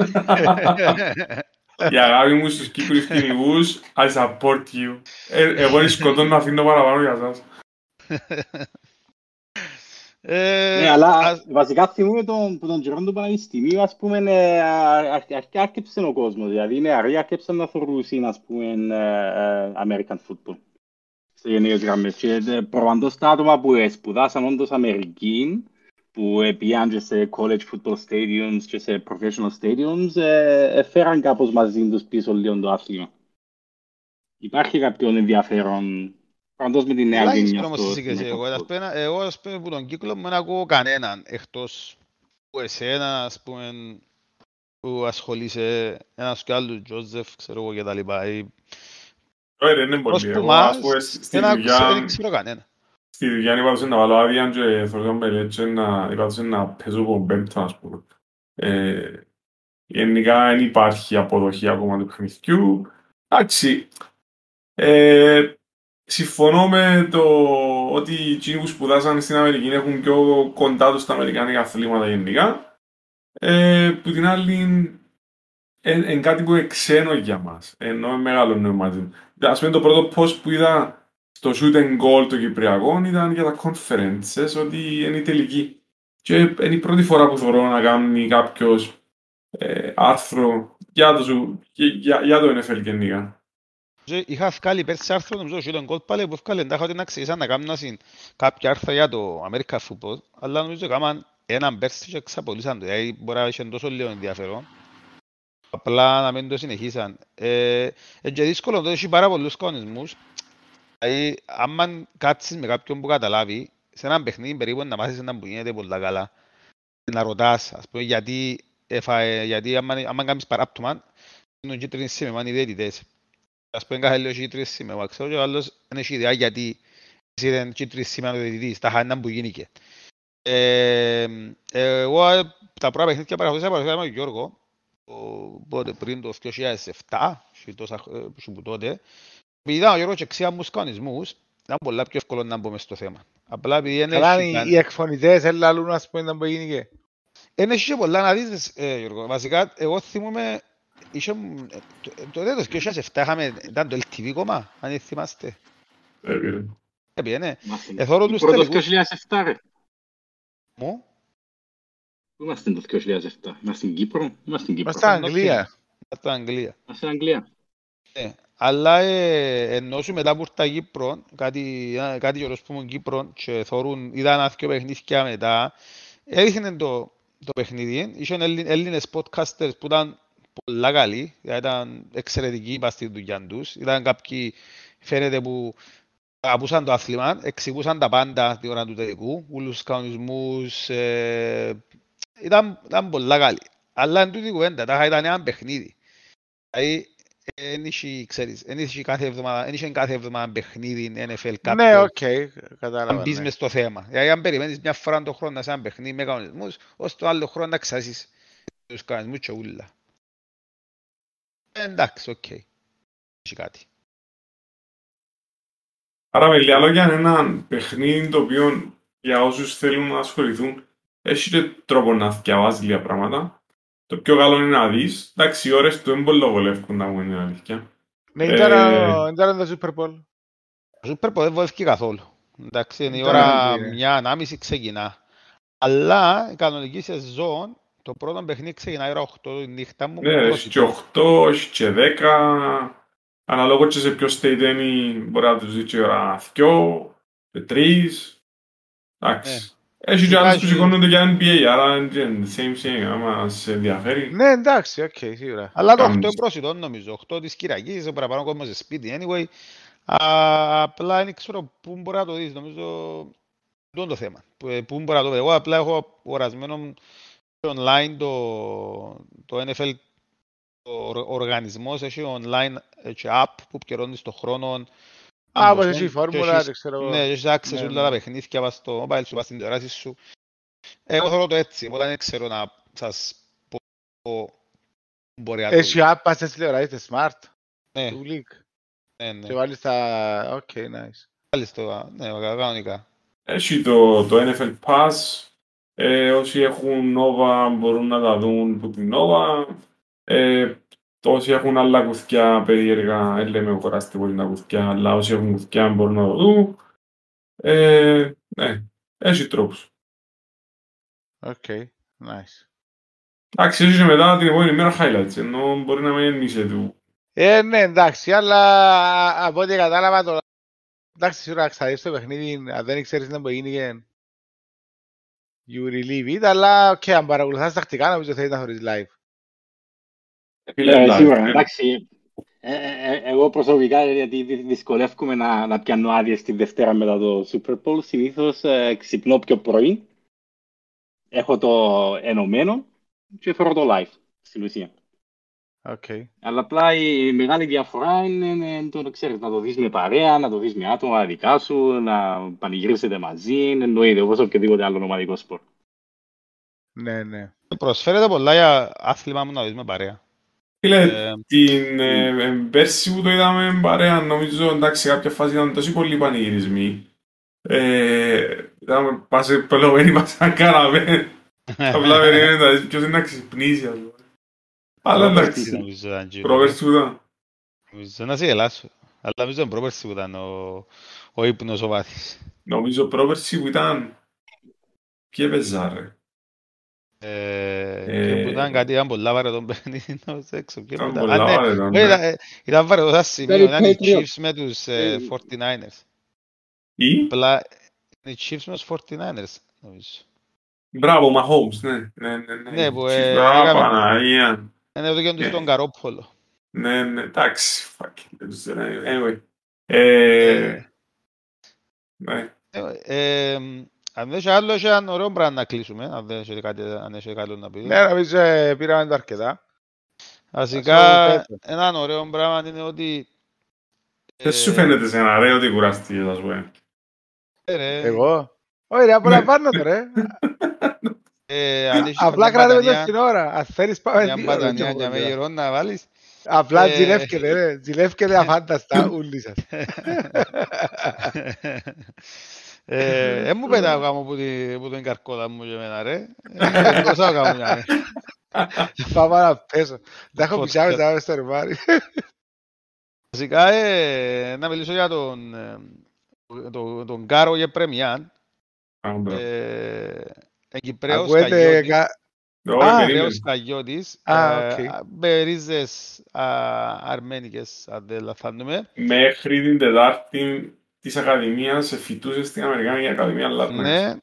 Η αγάπη μου στους Κύπρους κυνηγούς, I support you. Εγώ σκοτώνω να αφήνω παραπάνω για σας. Ναι, αλλά βασικά θυμούμε τον, τον καιρό του Πανεπιστημίου, ας πούμε, αρχικά άρκεψε ο κόσμος, δηλαδή είναι αργή άρκεψαν να θεωρούσουν, ας πούμε, American football. Σε γενικές γραμμές. Και προβαντός τα άτομα που σπουδάσαν όντως Αμερική, που πήγαν και σε college football stadiums και σε professional stadiums, έφεραν κάπως μαζί τους πίσω λίγο το άθλημα. Υπάρχει κάποιον ενδιαφέρον Πάντως με τη νέα γενιά αυτό. Εγώ, ας πούμε, που τον κύκλο μου δεν ακούω κανέναν, εκτός που εσένα, ας πούμε, που ασχολείσαι ένας και άλλος, Τζόζεφ, ξέρω εγώ και τα λοιπά. Όχι, δεν είναι πολύ. Εγώ, ας πούμε, στη δουλειά... Δεν ξέρω κανένα. Στη δουλειά είπα να βάλω άδεια και θέλω να πελέτσε να είπα να παίζω κομπέμπτα, ας πούμε. Ε, γενικά δεν υπάρχει αποδοχή ακόμα του παιχνιδιού. Εντάξει, ε, συμφωνώ με το ότι οι εκείνοι που σπουδάσαν στην Αμερική έχουν πιο κοντά τους στα Αμερικάνικα αθλήματα γενικά. Ε, που την άλλη είναι κάτι που είναι ξένο για μας, ενώ είναι μεγάλο νόημα. Ας πούμε το πρώτο post που είδα στο shoot and goal των Κυπριακών ήταν για τα conferences, ότι είναι η τελική. Και είναι η πρώτη φορά που θεωρώ να κάνει κάποιος ε, άρθρο για το, για, για το NFL γενικά. Είχα βγάλει πέρσι άρθρο, νομίζω ότι ήταν κόλ πάλι που βγάλει εντάχα ότι να ξεκίνησαν να κάνουν κάποια άρθρα για το American Football, αλλά νομίζω ότι έκαναν έναν πέρσι και εξαπολύσαν το. Δηλαδή μπορεί να είχε τόσο λίγο ενδιαφέρον. Απλά να μην το συνεχίσαν. Ε, είναι και δύσκολο, το έχει πάρα πολλούς κανονισμούς. Δηλαδή, άμα κάτσεις με κάποιον που καταλάβει, σε έναν παιχνίδι περίπου να μάθεις έναν που γίνεται πολλά καλά. Να ρωτάς, ας πούμε, γιατί, έφαε, γιατί άμα, άμα κάνεις παράπτωμα, είναι κίτρινη σήμα, είναι οι διαιτητές. Ας πούμε, κάθε λίγο κίτρινη σήμα, ξέρω και ο άλλος δεν έχει ιδέα γιατί εσύ δεν κίτρινη σήμα ο διαιτητής, τα χάναν που γίνηκε. Ε, εγώ τα πρώτα παιχνίδια παρακολουθήσα, παρακολουθήσα με τον Γιώργο, πότε, πριν το 2007, τόσα, που τότε, επειδή ο Γιώργος εξήγα μου κανονισμούς, ήταν πολλά πιο εύκολο να μπούμε στο θέμα. Απλά επειδή είναι... Καλά, οι εκφωνητές έλα ας πούμε να μπορεί και... Είναι είχε πολλά να δεις, ε, Γιώργο. Βασικά, εγώ θυμούμαι, είχε, το, το, το 2007 είχαμε, ήταν το LTV κόμμα, αν θυμάστε. Έπαιρε. Έπαιρε, ναι. Εθώρω τους τελικούς. 2007, ρε. Μου. Πού είμαστε το 2007, είμαστε στην Κύπρο, είμαστε στην Κύπρο. Είμαστε Αγγλία. Είμαστε Αγγλία. Είμαστε Αγγλία. Ναι. Αλλά ε, ενώ σου μετά που ήρθα Κύπρο, κάτι, κάτι καιρός που ήμουν Κύπρο και θωρούν, είδα ένα δύο παιχνίδια μετά, έδειχνε το, το παιχνίδι, είχαν Έλληνες podcasters που ήταν πολλά καλοί, ήταν εξαιρετικοί είπα στη δουλειά τους, ήταν κάποιοι φαίνεται που αγαπούσαν το άθλημα, εξηγούσαν τα πάντα την ώρα του τελικού, όλους τους κανονισμούς, ε, ήταν, ήταν πολλά καλοί. Αλλά εν τούτη η κουβέντα, τα ήταν ένα παιχνίδι. Δηλαδή, δεν είχε, ξέρεις, δεν είχε κάθε εβδομάδα, δεν είχε κάθε εβδομάδα παιχνίδι NFL κάποιο. Ναι, ok, okay, κατάλαβα. Αν μπεις ναι. μες στο θέμα. Δηλαδή, αν περιμένεις μια φορά τον χρόνο σε ένα παιχνίδι με κανονισμούς, ως το άλλο χρόνο να ξάσεις τους κανονισμούς και ούλα. Ε, εντάξει, οκ. Okay. Έχει κάτι. Άρα με λίγα λόγια είναι ένα παιχνίδι το οποίο για όσους θέλουν να ασχοληθούν έχει και τρόπο να διαβάζει λίγα πράγματα. Το πιο καλό είναι να δεις. Εντάξει, οι ώρες του έμπολο βολεύκουν να μου είναι αλήθεια. Ναι, Ε, ήταν το Super Bowl. Το Super Bowl δεν βοηθήκε καθόλου. Εντάξει, είναι η Ήταν ώρα αντί, ναι. μια ανάμιση ξεκινά. Αλλά η κανονική σεζόν, το πρώτο παιχνίδι ξεκινάει η ώρα 8 η νύχτα μου. Ναι, έχει και 8, έχει και 10. Αναλόγως και σε ποιο state είναι, μπορεί να τους δει και η ώρα 2, και 3. Εντάξει. Έχει και άλλους που Υπάρχει- σηκώνονται για NBA, άρα είναι same same, άμα σε ενδιαφέρει. Ναι, εντάξει, οκ, σίγουρα. Αλλά το 8 Κάμεις. είναι προσιτό νομίζω. 8 της Κυριακής, ο παραπάνω κόσμος σε σπίτι. Anyway, α, απλά δεν ξέρω πού μπορεί να το δεις. Νομίζω αυτό είναι το θέμα. Πού ε, πού μπορεί να το δεις. Εγώ απλά έχω αγορασμένο online το, το NFL ο οργ- οργανισμός έχει online έτσι, app που επικαιρώνεις το χρόνο. Α, Αν όπως το εσύ η και φόρμουλα, έχεις- δεν ξέρω εγώ. Ναι, έχεις access Ναι, όλα ναι. τα παιχνίδια πας στο mobile σου, πας στην τηλεόραση σου. Εγώ θέλω το έτσι, οπότε δεν ξέρω να σας πω πού μπορεί να το Έχει δεις. app, πας στις τηλεοράσεις, smart, Ναι, του leak. ναι, ναι. Και βάλεις τα... Ok, nice. Βάλεις το, ναι, κανονικά. Έχει το, το NFL Pass. Ε, όσοι έχουν Nova μπορούν να τα δουν από την Nova. Ε, όσοι έχουν άλλα κουθιά περίεργα, δεν λέμε αγοράστε πολύ τα κουθιά, αλλά όσοι έχουν κουθιά μπορούν να το δουν. Ε, ναι, έχει τρόπους. Ok, nice. Εντάξει, έχει και μετά την επόμενη μέρα highlights, ενώ μπορεί να μην είσαι του. Ε, ναι, εντάξει, αλλά από ό,τι κατάλαβα το... Εντάξει, σίγουρα θα δεις το παιχνίδι, αν δεν ξέρεις να μπορεί και... You relive it, αλλά οκ, αν παρακολουθάς τακτικά νομίζω θέλει να θωρείς live. Φίλε, Ε, εντάξει, σίγουρα, ε. εντάξει. Ε, ε, ε, εγώ προσωπικά, γιατί δυ- δυσκολεύομαι να, να πιάνω άδειες τη Δευτέρα μετά το Super Bowl, συνήθως ε, ξυπνώ πιο πρωί, έχω το ενωμένο και φέρω το live, στην ουσία. Οκ. Αλλά απλά η μεγάλη διαφορά είναι, είναι το να ξέρεις, να το δεις με παρέα, να το δεις με άτομα δικά σου, να πανηγυρίσετε μαζί, εννοείται, όπως οποιοδήποτε άλλο ομαδικό σπορ. Ναι, ναι. Προσφέρεται πολλά για άθλημα μου να δεις με παρέα. Φίλε, Ε, την ε, ε, πέρσι που το είδαμε παρέα, νομίζω εντάξει σε κάποια φάση ήταν τόσο πολλοί πανηγυρισμοί. Ε, είδαμε πάσε πελωμένοι μας να κάναμε. Απλά περιμένουμε να δεις ποιος είναι να ξυπνήσει. ας πούμε. Αλλά πρόπερση εντάξει, νομίζω ήταν γύρω. πρόπερση που ήταν. Νομίζω να σε γελάσω. Αλλά νομίζω είναι πρόπερση που ήταν ο, ο ύπνος ο βάθης. Νομίζω πρόπερση που ήταν... Ποιο έπαιζα ρε. Ε, Ε, και που ήταν κάτι, ήταν πολλά βαρετό παιχνίδι, νομίζω, έξω. Ποιο Ήταν ήταν. πολλά Α, ναι, βαρετό, όχι, ναι. ήταν- ε, Ήταν βαρετό σαν σημείο, Ήταν ήταν οι Patriots. Chiefs με τους ε, Ε, 49ers. Ή, Απλά οι Chiefs με τους 49ers, νομίζω. Μπράβο, Mahomes, ναι. Ναι, ναι, ναι. Ναι, που, Τσι, ε, α, έκαμε- Παναγία. Είναι το γέντο Ναι. στον Καρόπολο. Ναι, ναι, εντάξει. Fuck. δεν ξέρω, Anyway. Ε, ναι. Ε, ε, Αν δεν έχει άλλο, έχει ένα ωραίο πράγμα να κλείσουμε, αν δεν έχει κάτι, αν έχει κάτι άλλο να πεις. Ναι, νομίζω ε, πήραμε τα αρκετά. Βασικά, Ας το ένα ωραίο πράγμα είναι ότι... Δεν σου φαίνεται σε ένα ρε ότι κουραστείς, ας πούμε. ε, ρε, Εγώ; Όχι ρε, απολαμβάνω το ρε. ε, αν έχεις Απλά μια κρατάμε το μπατανία- στην ώρα. Αν θέλεις πάμε Μια δύο ώρες, μπατανία όχι για με πρόβλημα. γερό να βάλεις. Απλά Ε, ζηλεύκεται ρε. Ζηλεύκεται αφάνταστα ούλοι σας. Ε, Δεν μου πετάω κάμω που τη- που την καρκόλα μου και εμένα ρε. Ε, Τόσα κάμω για μένα. Πάμε να πέσω. Τα έχω Podcast. πισάμε τα στο ρημάρι. Βασικά, ε, να μιλήσω για τον, ε, τον, τον Κάρο και Πρεμιάν. Α, μπράβο. Ε, ε, Κυπρέος Ακούετε Καγιώτης. κα- Όχι, α, περίμενε. Κυπρέος Καγιώτης. Α, ε, οκ. Με ρίζες α, αρμένικες, αν δεν λαθάνουμε. Μέχρι την Τετάρτη της Ακαδημίας φοιτούσε στην Αμερικάνικη Ακαδημία Λάτμας. Ναι.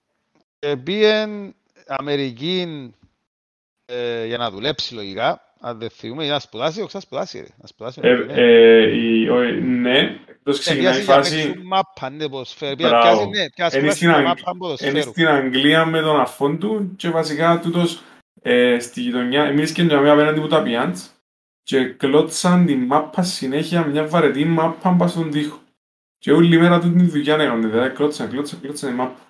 Και πήγεν Αμερική ε, για να δουλέψει λογικά. Αν δεν θυμούμε, για να σπουδάσει, όχι να σπουδάσει. ρε. Να σπουδάσει. Ε, νομίζω, ναι. Ε, η- ο- Ναι, εκτός ξεκινάει η Πιάσει για φάση; παίξουν μάπα, ναι, ποδοσφαίρου. Μπράβο. Πιάσει, ναι, πιάσει Είναι για στην παίξουν Αγγ- μάπα Είναι ποδοσφαίρου. στην Αγγλία με τον αρφόν του και βασικά τούτος ε, στη γειτονιά, εμείς και για απέναντι από τα πιάντς και κλώτσαν την μάπα συνέχεια μια βαρετή μάπα πας στον τοίχο. Και όλη μέρα τούτη τη δουλειά έκαναν, δηλαδή κλώτσαν, κλώτσαν, κλώτσαν την μάπα.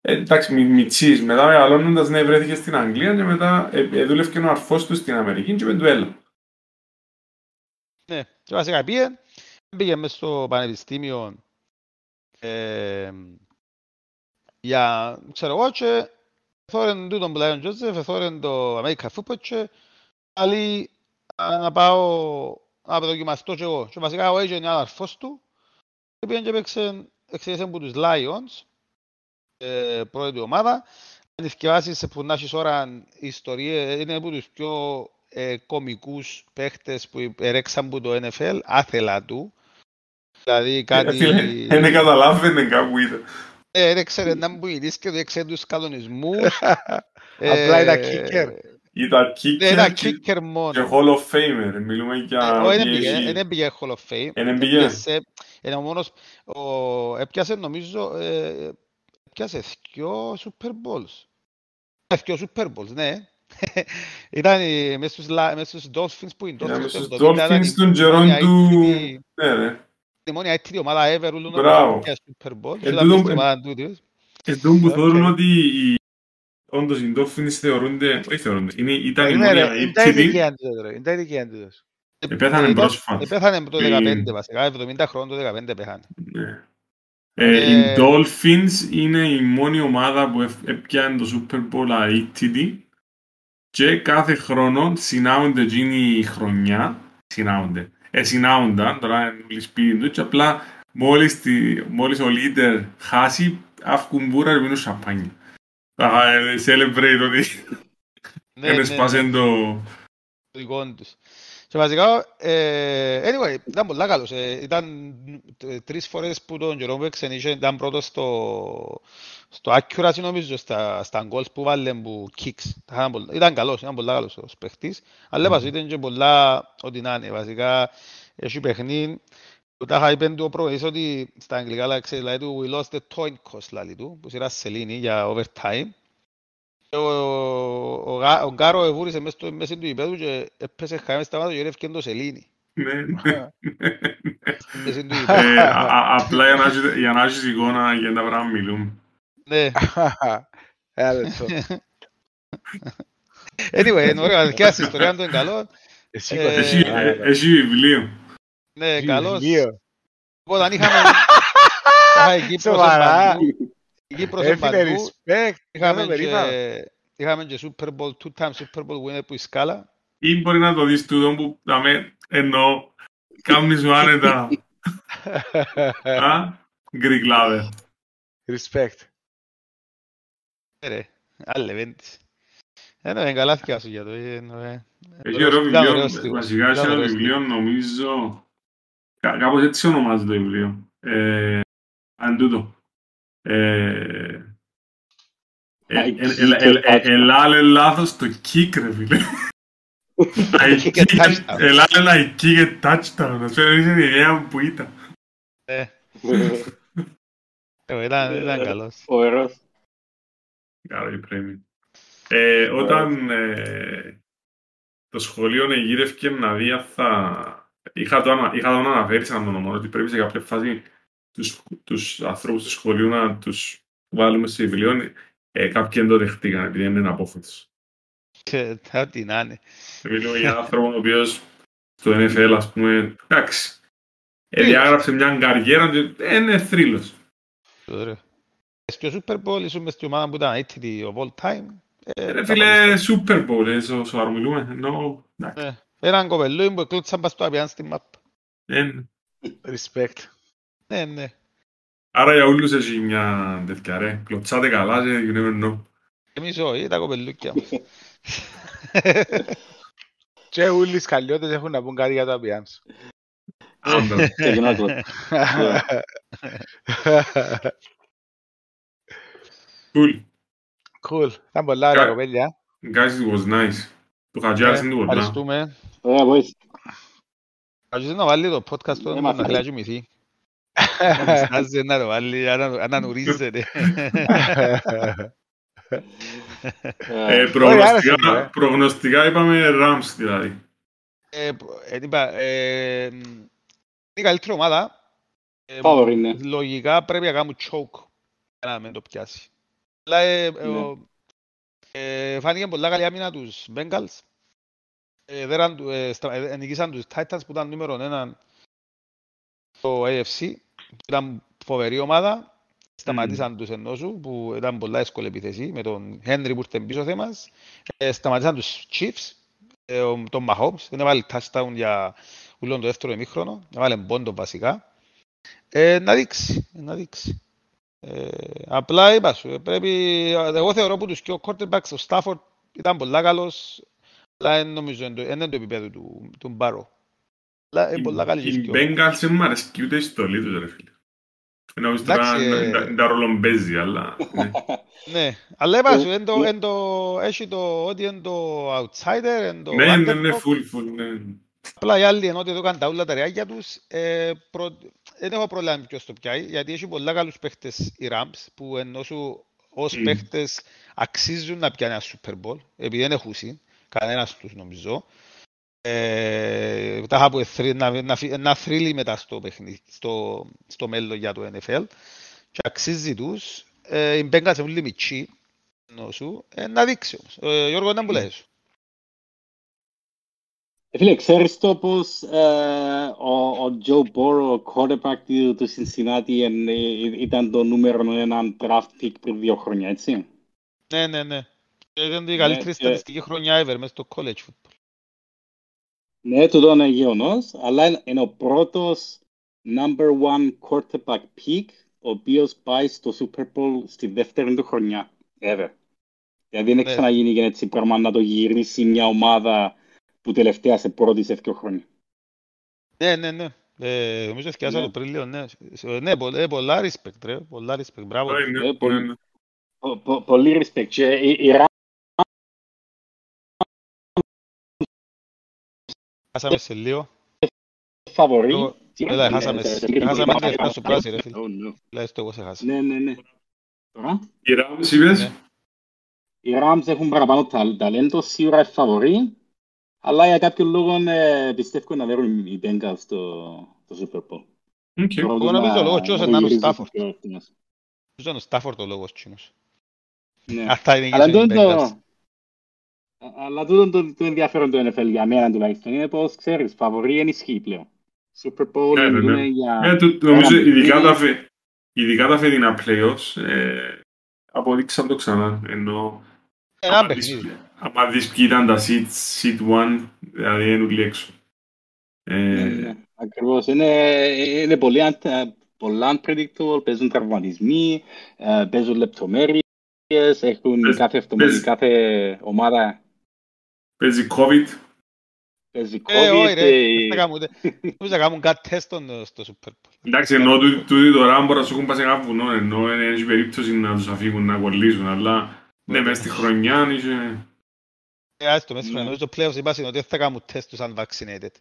Ε, εντάξει, μι, μιτσής, μετά μεγαλώνοντας ναι, βρέθηκε στην Αγγλία και μετά ε, ε, δούλευκε ο αρφός του στην Αμερική και με του έλα. Ναι, και βασικά πήγε, πήγε μέσα στο πανεπιστήμιο ε, για, ξέρω εγώ, και θόρεν τούτον που λέει ο Τζόζεφ, θόρεν το American Football και άλλοι α, να πάω να δοκιμαστώ και εγώ. Και βασικά ο έγινε ένα αρφός του και πήγαινε και παίξε, εξαιρέσε από τους Lions, ε, πρώτη ομάδα. Αν θυκευάσεις που να έχεις ώρα ιστορία, είναι από τους πιο ε, κομικούς παίχτες που ερέξαν από το NFL, άθελα του. Δηλαδή Ε, κάτι... φίλε, Δεν καταλάβαινε κάπου ήταν. Ε, δεν ξέρει να μου ειδήσει και δεν ξέρει τους κανονισμούς. Απλά ήταν Ε, kicker. Ήταν Ναι, ήταν kicker και- kicker και μόνο. Hall of Famer. Μιλούμε Ε, για όχι, δεν πήγε, PSG. δεν πήγε Hall of Fame. Ε, δεν πήγε. Έπιασε- Είναι ο μόνος, ο- έπιασε νομίζω, ε, έπιασε δυο Super Bowls. Ε, Δυο Super Bowls, ναι. Ήταν οι- μες στους Li- μες στους Dolphins που είναι Ήταν Dolphins μες το στους 70, ήταν Dolphins η των καιρών μόνη του- αίτητη- Ναι, ρε. η μόνη αίτητη ομάδα ever ούλων των Μπράβο. οποίων έπιασε Super Bowl. Ε, Ήταν τούτο- μες στην ομάδα τούτης. Εδώ που Οκ. θεωρούν ότι οι- όντως οι Dolphins θεωρούνται, όχι θεωρούνται, είναι, ήταν η Είναι μόνη ρε, είναι τα αίτητη. ηλικία του, ρε. Είναι τα ηλικία του. Επέθανε Ήταν- πρόσφατα. Επέθανε το Πριν- 15 βασικά, 70 χρόνων το 15 πέθανε. Ναι. Ε, οι Ε, Dolphins είναι η μόνη ομάδα που ευ- έπιανε το Super Bowl αίτητη και κάθε χρόνο συνάονται εκείνη η χρονιά, συνάονται, ε, συνάονταν, τώρα είναι όλοι σπίτι του και απλά μόλις, τη, μόλις ο leader χάσει, αύκουν μπούρα και πίνουν σαπάνια. Α, ε, celebrate ότι Ναι, ναι, έσπασε το... το δικό τους. Και βασικά, ε, anyway, ήταν πολλά καλός. Ε, ήταν ε, τρεις φορές που τον καιρό που εξενήσε, ήταν πρώτος στο, στο accuracy νομίζω, στα, στα goals που βάλε που kicks. Τα είχαν πολλά- Ήταν καλός, ήταν πολλά καλός ως παίχτης. Αλλά βασικά ήταν και πολλά ό,τι να είναι. Βασικά, έχει παιχνίδι που τα είχα πει του ο πρόεδρος ότι στα αγγλικά λέει, ξέρεις, λέει του we lost the coin cost λέει του, που σειρά σελήνη για overtime. Και ο, ο, Γα- ο Γκάρο εβούρισε μέσα στο μέση του υπέδου και έπεσε χάμε στα μάτια και ρεύκε το σελήνη. Ναι, ναι. Μέση του υπέδου. Ε, α- α- Απλά για να έχεις- για να έχεις εικόνα για τα πράγματα μιλούμε. Ναι. Ένα λεπτό. Anyway, είναι ωραίο, και η ιστορία του είναι καλό. Εσύ Ε, κολλάς. Έχει, ε, έχει βιβλίο. Ναι, καλός. Βιβλίο. Όταν είχαμε... είχαμε Κύπρος Σοβαρά. παντού. Κύπρος Έφυγε παντού. respect. Είχαμε Είχαμε περίφημα. και, είχαμε και Super Bowl, two-time Super Bowl winner που η σκάλα. Ή μπορεί να το δεις τούτο που δαμε, εννοώ, κάμνη σου άνετα. Α, Greek lover. Respect. Ε, Ρε, άλλε βέντης. Ένα είναι καλά θυκιά σου για το. ε, ε, Έχει ωραίο ήταν ωραίος βιβλίο, τύπος. βασικά έχει Ήταν ένα ωραίος βιβλίο νομίζω, κα- κάπως έτσι ονομάζεται το βιβλίο. Ε, αν τούτο. Ε, Ε, ε, ε, ε, ε, Ελάλε λάθος το kick ρε φίλε. Ελάλε ένα kick και touchdown. Να σου είναι η ιδέα μου που ήταν. Ε. Ε, Ήταν ήταν καλός. Φοβερός. Καλό η πρέμι. Ε, όταν ε, το σχολείο γύρευκε να δει αν θα... Είχα το, ανα- είχα το αναφέρει σαν τον ότι πρέπει σε κάποια φάση τους, τους ανθρώπους του σχολείου να τους βάλουμε σε βιβλίο. Ε, κάποιοι δεν το δεχτήκαν επειδή είναι απόφατος. Και Ό,τι να είναι. Μιλούμε για έναν άνθρωπο ο οποίος στο NFL, ας πούμε, εντάξει, ε, διάγραψε μια καριέρα και ε, είναι θρύλος. Ωραίο. Στο Super Bowl ήσουν μες στην ομάδα που ήταν ήττητη of all time. Ε, Ρε τα φίλε, Super Bowl, ε, σο- σοβαρό μιλούμε, ενώ, εντάξει, Ε, Έναν κοπελούι που εκλούτσαν πας στο απιάν στην μαπ. εν. Respect. Ναι, ναι. Άρα για όλους έχει μια τέτοια ρε, κλωτσάτε καλά και you never know. Εμείς όχι, τα κοπελούκια μας. Και όλοι οι σκαλιώτες έχουν να πούν κάτι για το απιάνς. Άντα. Ξεκινώ εγώ. Cool. Cool. Ήταν πολλά ωραία Κα- κοπέλια. Guys, it was nice. Το χατζιάρης είναι τίποτα. Ευχαριστούμε. Ωραία, boys. Αρχίζει να βάλει το podcast του Ε, να μα, θέλει να κοιμηθεί. Να διστάζει να το βάλει, ανα- ανανουρίζεται. Ε, Ε, προγνωστικά, άρεσε μου, ε. προγνωστικά είπαμε Rams δηλαδή. Ε, ε, είπα, ε, είναι η καλύτερη ομάδα. Ε, Φάβορη είναι. Λογικά πρέπει να κάνουν choke για να μην το πιάσει. Φάνηκε πολλά καλή άμυνα τους Bengals. Ε, δέραν του- ε, στρα- ε, νικήσαν τους Titans που ήταν νούμερο ένα στο AFC. που Ήταν φοβερή ομάδα. Σταματήσαν τους ενώ σου που ήταν πολλά εύκολη επίθεση με τον Henry που ήρθε πίσω θέμας. Ε, σταματήσαν τους Chiefs, ε, ο- τον Mahomes. Δεν έβαλε touchdown για ούλον το δεύτερο ημίχρονο. Έβαλε πόντο βασικά. Ε, να δείξει, να δείξει. Ε, απλά είπα σου, ε, πρέπει, εγώ θεωρώ που τους και ο quarterbacks, ο Stafford ήταν πολλά καλός, αλλά δεν νομίζω είναι το- είναι το επίπεδο του, του Μπάρο. Αλλά είναι πολλά καλή και Οι οι δυο. Bengals δεν μ' αρέσει ούτε η στολή τους ρε φίλε. Νομίζω τώρα Εντάξει, ε, είναι- είναι τα ρόλο παίζει, αλλά... ναι. Ναι, αλλά είπα σου, είναι το, είναι το, έχει το ότι είναι το outsider, είναι το Ναι, ναι, ναι, underdog. full, full, ναι. Απλά οι άλλοι ενώ ότι εδώ κάνουν τα ούλα τα ρεάγια τους, ε, προ... δεν έχω πρόβλημα με ποιος το πιάει, γιατί έχει πολλά καλούς παίχτες οι Rams, που ενώ σου ως Μμ. παίχτες αξίζουν να πιάνει ένα Super Bowl, επειδή δεν έχουν κανένας τους νομίζω. Ε, τα είχα που θρύ- να, να, φυ- να θρύλει μετά στο, παιχνίδι, στο, στο μέλλον για το NFL και αξίζει τους. Ε, οι Bengals είναι πολύ μητσί, ενώ σου, ε, να δείξει όμως. Ε, Γιώργο, δεν μου λες. Ε, Φίλε, ξέρεις το πως ε, ο, ο Joe Burrow, ο quarterback του, του Cincinnati, εν- ε, ήταν το νούμερο ένα draft pick πριν δύο χρόνια, έτσι; Ναι, ναι, ναι. Ήταν η Ναι, καλύτερη και- στατιστική χρονιά ever μέσα στο college football. Ναι, τούτο είναι γεγονός, αλλά είναι- είναι ο πρώτος number one quarterback pick, ο οποίος πάει στο Super Bowl στη δεύτερη του χρονιά, ever. Δηλαδή δεν έχει Ναι. ξαναγίνει και έτσι πράγμα να το γυρίσει μια ομάδα που τελευταία σε πρώτη σε δύο χρόνια. Ναι, ναι, ναι. Ε, νομίζω ευκαιάσα Ναι. το πριν λίγο, ναι. Σε- Ναι, πο- ε, πολλά respect, ρε. Πολλά respect, μπράβο. Ωραία, ναι, Ε, πολύ- ναι, ναι. Πο- πο- Πολύ respect. Και η, η Χάσαμε σε λίγο. φαβορή. Εγώ- Τι Έλα, είναι, χάσαμε. ε, σε- σε- Χάσαμε σε- τα λεφτά σου πράσι, ρε φίλε. Oh, no. Τουλάχιστον εγώ σε χάσα. Ναι, ναι, ναι. Τώρα, Οι Rams είπες, Ναι. οι Rams έχουν παραπάνω ταλ- ταλέντο, σίγουρα είναι φαβορή, αλλά για κάποιον λόγο ε, πιστεύω να δέρουν οι Bengals στο, στο Super Bowl. Ok. Τώρα Εγώ νομίζω να- ο λόγος ποιος να είναι το ο γυρίζουν Stafford. πιο εύκολα. Νομίζω είναι ο Stafford ο λόγος τζείνος. Ναι. Αυτά είναι Αλλά και οι τούτο Bengals. το- Α- Αλλά τούτο το, το ενδιαφέρον του NFL για μένα τουλάχιστον είναι πως ξέρεις, φαβορή εν ισχύει πλέον. Super Bowl Ναι, ναι, μιλούμε ναι. για... Ε, το- Νομίζω ένα ειδικά παιχνίδι. τα φε- ειδικά τα φετινά playoffs ε, αποδείξαν το ξανά. Ενώ Ένα άμα δεις- παιχνίδι. άμα δεις ποιοι ήταν τα seed, seed one, δηλαδή είναι όλοι έξω. Ε, Ναι, ναι, Ακριβώς. Είναι, είναι πολύ, un- πολλά unpredictable, παίζουν τραυματισμοί, ε, παίζουν λεπτομέρειες, έχουν Παίζ- κάθε, εβδομάδα- παίζ- κάθε ομάδα Παίζει COVID. παίζει Ε, όχι COVID. ρε. ε, Δεν θα κάνουν ούτε- Νομίζω θα κάνουν κάτι τεστ στο- στο Super Bowl. Εντάξει, ενώ τούτοι τούτοι τώρα μπορεί να σου έχουν πάει σε ένα βουνό, ενώ δεν έχει περίπτωση να τους αφήγουν να κολλήσουν, αλλά Ναι, μες στη χρονιά είχε... Ε, ας το μέσα χρονιά. Νομίζω το playoffs είπα είναι ότι δεν θα κάνουν τεστ τους unvaccinated.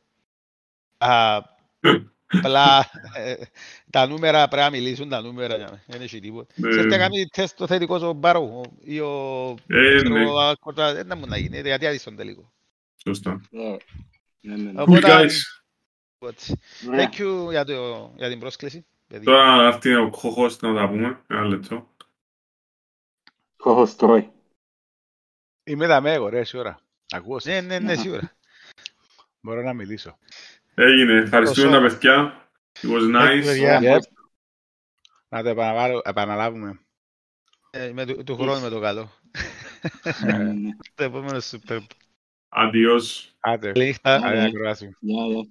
Α, Απλά ε, τα νούμερα πρέπει να μιλήσουν τα νούμερα. Δεν έχει τίποτα. Ναι. Σε τι κάνει τεστ το θετικό ο Μπάρο ή ο... Ε, ξέρω, ναι. ο Ακορτα, Δεν να μου να γίνει, γιατί άδει στον τελικό. Σωστά. Ναι, ναι, ναι. Cool Οπότε, guys. but, Ωραία. Thank you για, το, για την πρόσκληση. παιδί. Τώρα αυτή είναι ο κοχός να τα πούμε. Ένα λεπτό. Κόχος τρώει. Είμαι δαμέ εγώ, ρε, εσύ ώρα. Ακούς, Ναι, ναι, ναι, σίγουρα. μπορώ να μιλήσω. Έγινε. Ευχαριστούμε τα παιδιά. It was nice. παιδιά. Yep. Να το επαναλάβω- επαναλάβουμε. Ε, με του, του χρόνου με το καλό. Ναι, ναι, ναι. Το επόμενο super. Adios. Άντε, Καλή νύχτα. καλή ακρόαση. Γεια, γεια.